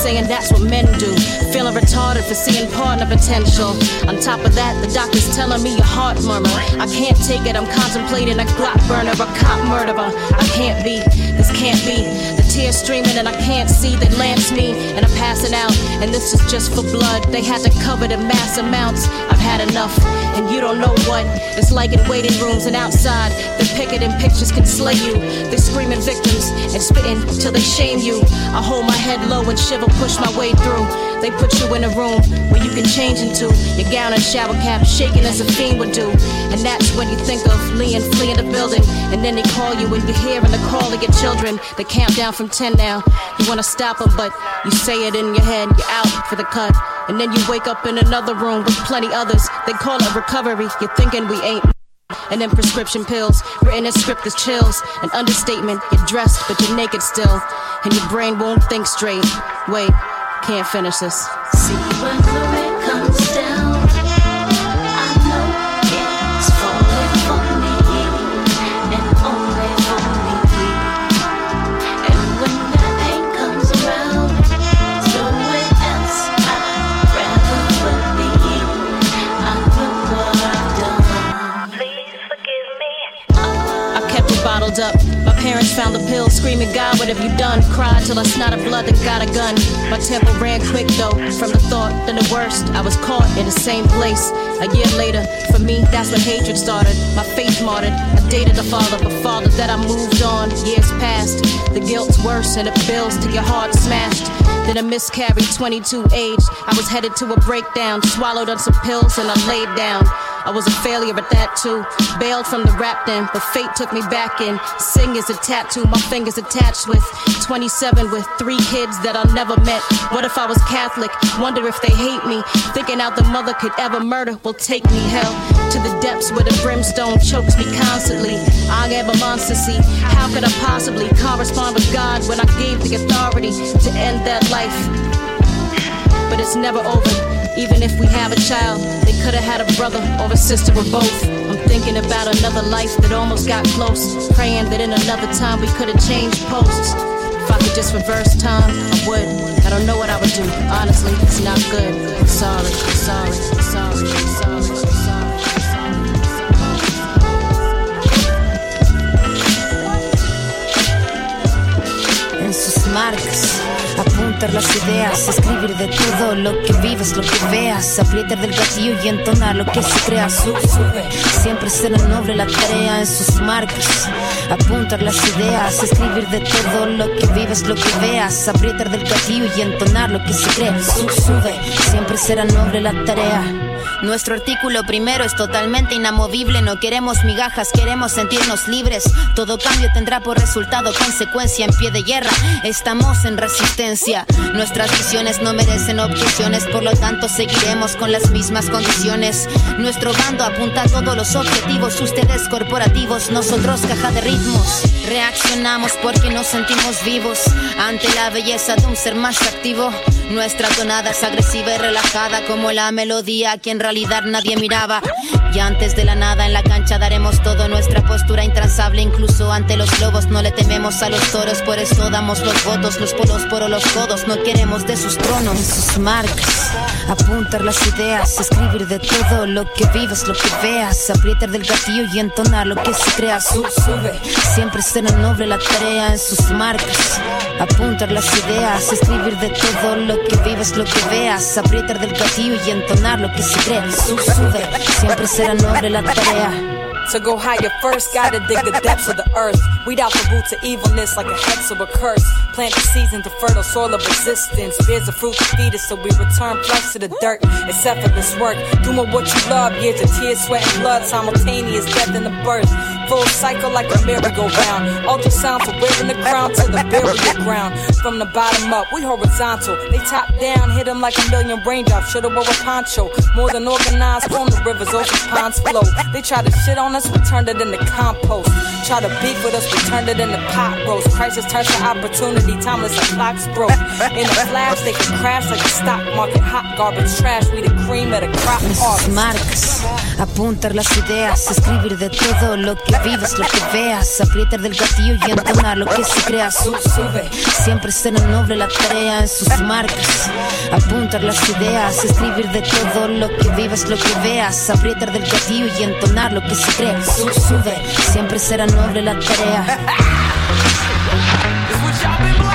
Saying that's what men do. Feeling retarded for seeing partner potential. On top of that, the doctor's telling me your heart murmur. I can't take it, I'm contemplating a Glock burner, a cop murderer. I can't be, this can't be. Tears streaming and I can't see, they lamps me and I'm passing out. And this is just for blood, they had to cover the mass amounts. I've had enough, and you don't know what it's like in waiting rooms and outside. The picketing pictures can slay you. They're screaming victims and spitting till they shame you. I hold my head low and shiver, push my way through. They put you in a room where you can change into your gown and shower cap, shaking as a fiend would do. And that's when you think of Leon fleeing the building. And then they call you and you're hearing the call of your children. They count down from 10 now. You wanna stop them, but you say it in your head, you're out for the cut. And then you wake up in another room with plenty others. They call it recovery. You're thinking we ain't. And then prescription pills, written in script is chills. An understatement, you're dressed, but you're naked still. And your brain won't think straight. Wait, can't finish this.
See when the comes down, I know it's falling for me and only for me. And when the pain comes around, somewhere else I'd rather would be. I know what I've done. Please forgive me.
I kept it bottled up. My parents found the pill, screaming, God, what have you done? Cried till I snotted blood, then got a gun. My tempo ran quick though, from the thought, then the worst. I was caught in the same place. A year later, for me, that's when hatred started. My faith martyred. I dated a father, but father that I moved on. Years passed. The guilt's worse, and it builds to your heart smashed. Then a miscarried 22 age. I was headed to a breakdown, swallowed on some pills, and I laid down. I was a failure at that too. Bailed from the rap then, but fate took me back in. Sing is a tattoo, my fingers attached with 27 with three kids that I never met. What if I was Catholic? Wonder if they hate me. Thinking out the mother could ever murder will take me hell to the depths where the brimstone chokes me constantly. I am a monster, see. How could I possibly correspond with God when I gave the authority to end that life? But it's never over. Even if we have a child, could have had a brother or a sister or both. I'm thinking about another life that almost got close. Praying that in another time we could have changed posts. If I could just reverse time, I would. I don't know what I would do. Honestly, it's not good. Sorry, sorry, sorry, sorry, sorry.
Insosmatic Apuntar las ideas, escribir de todo lo que vives, lo que veas, aprietar del gatillo y entonar lo que se crea. Sube, siempre será noble la tarea en sus marcas. Apuntar las ideas, escribir de todo lo que vives, lo que veas, aprietar del gatillo y entonar lo que se crea. Sube, siempre será noble la tarea. Nuestro artículo primero es totalmente inamovible. No queremos migajas, queremos sentirnos libres. Todo cambio tendrá por resultado consecuencia en pie de guerra. Estamos en resistencia. Nuestras visiones no merecen objeciones, por lo tanto seguiremos con las mismas condiciones. Nuestro bando apunta a todos los objetivos. Ustedes corporativos, nosotros caja de ritmos. Reaccionamos porque nos sentimos vivos ante la belleza de un ser más activo. Nuestra tonada es agresiva y relajada como la melodía que en realidad nadie miraba. Y antes de la nada en la cancha daremos todo nuestra postura intransable. Incluso ante los lobos no le tememos a los toros. Por eso damos los votos, los polos por los codos. No queremos de sus tronos, sus marcas. Apuntar las ideas, escribir de todo lo que vives, lo que veas. Aprietar del gatillo y entonar lo que se crea. Sube, siempre será noble la tarea en sus marcas. Apuntar las ideas, escribir de todo lo que vives, lo que veas. Aprietar del gatillo y entonar lo que se
To go higher first, gotta dig the depths of the earth. Weed out the roots of evilness like a hex or a curse. Plant the seeds into fertile soil of resistance. Bears the fruit to feed us, so we return flesh to the dirt. It's effortless work. Doing what you love, years of tears, sweat, and blood. Simultaneous death and the birth. Full cycle like a merry-go-round. Ultrasound for wearing the crown to the burial ground. From the bottom up, we horizontal. They top down, hit them like a million raindrops. Should've wore a poncho. More than organized from the rivers, ocean ponds flow. They try to shit on us, we turned it into compost. Try to beef with us, we turned it into pot roast. Crisis turns to opportunity, timeless like clocks broke. In a flash, they can crash like a stock market. Hot garbage trash, we the cream of the crop
Sus marcas, apuntar las ideas, escribir de todo lo que vives, lo que veas, aprietar del gatillo y entonar lo que se crea. Sube, siempre será noble la tarea en sus marcas. Apuntar las ideas, escribir de todo lo que vives, lo que veas, aprietar del gatillo y entonar lo que se crea. Sube, siempre será noble la tarea.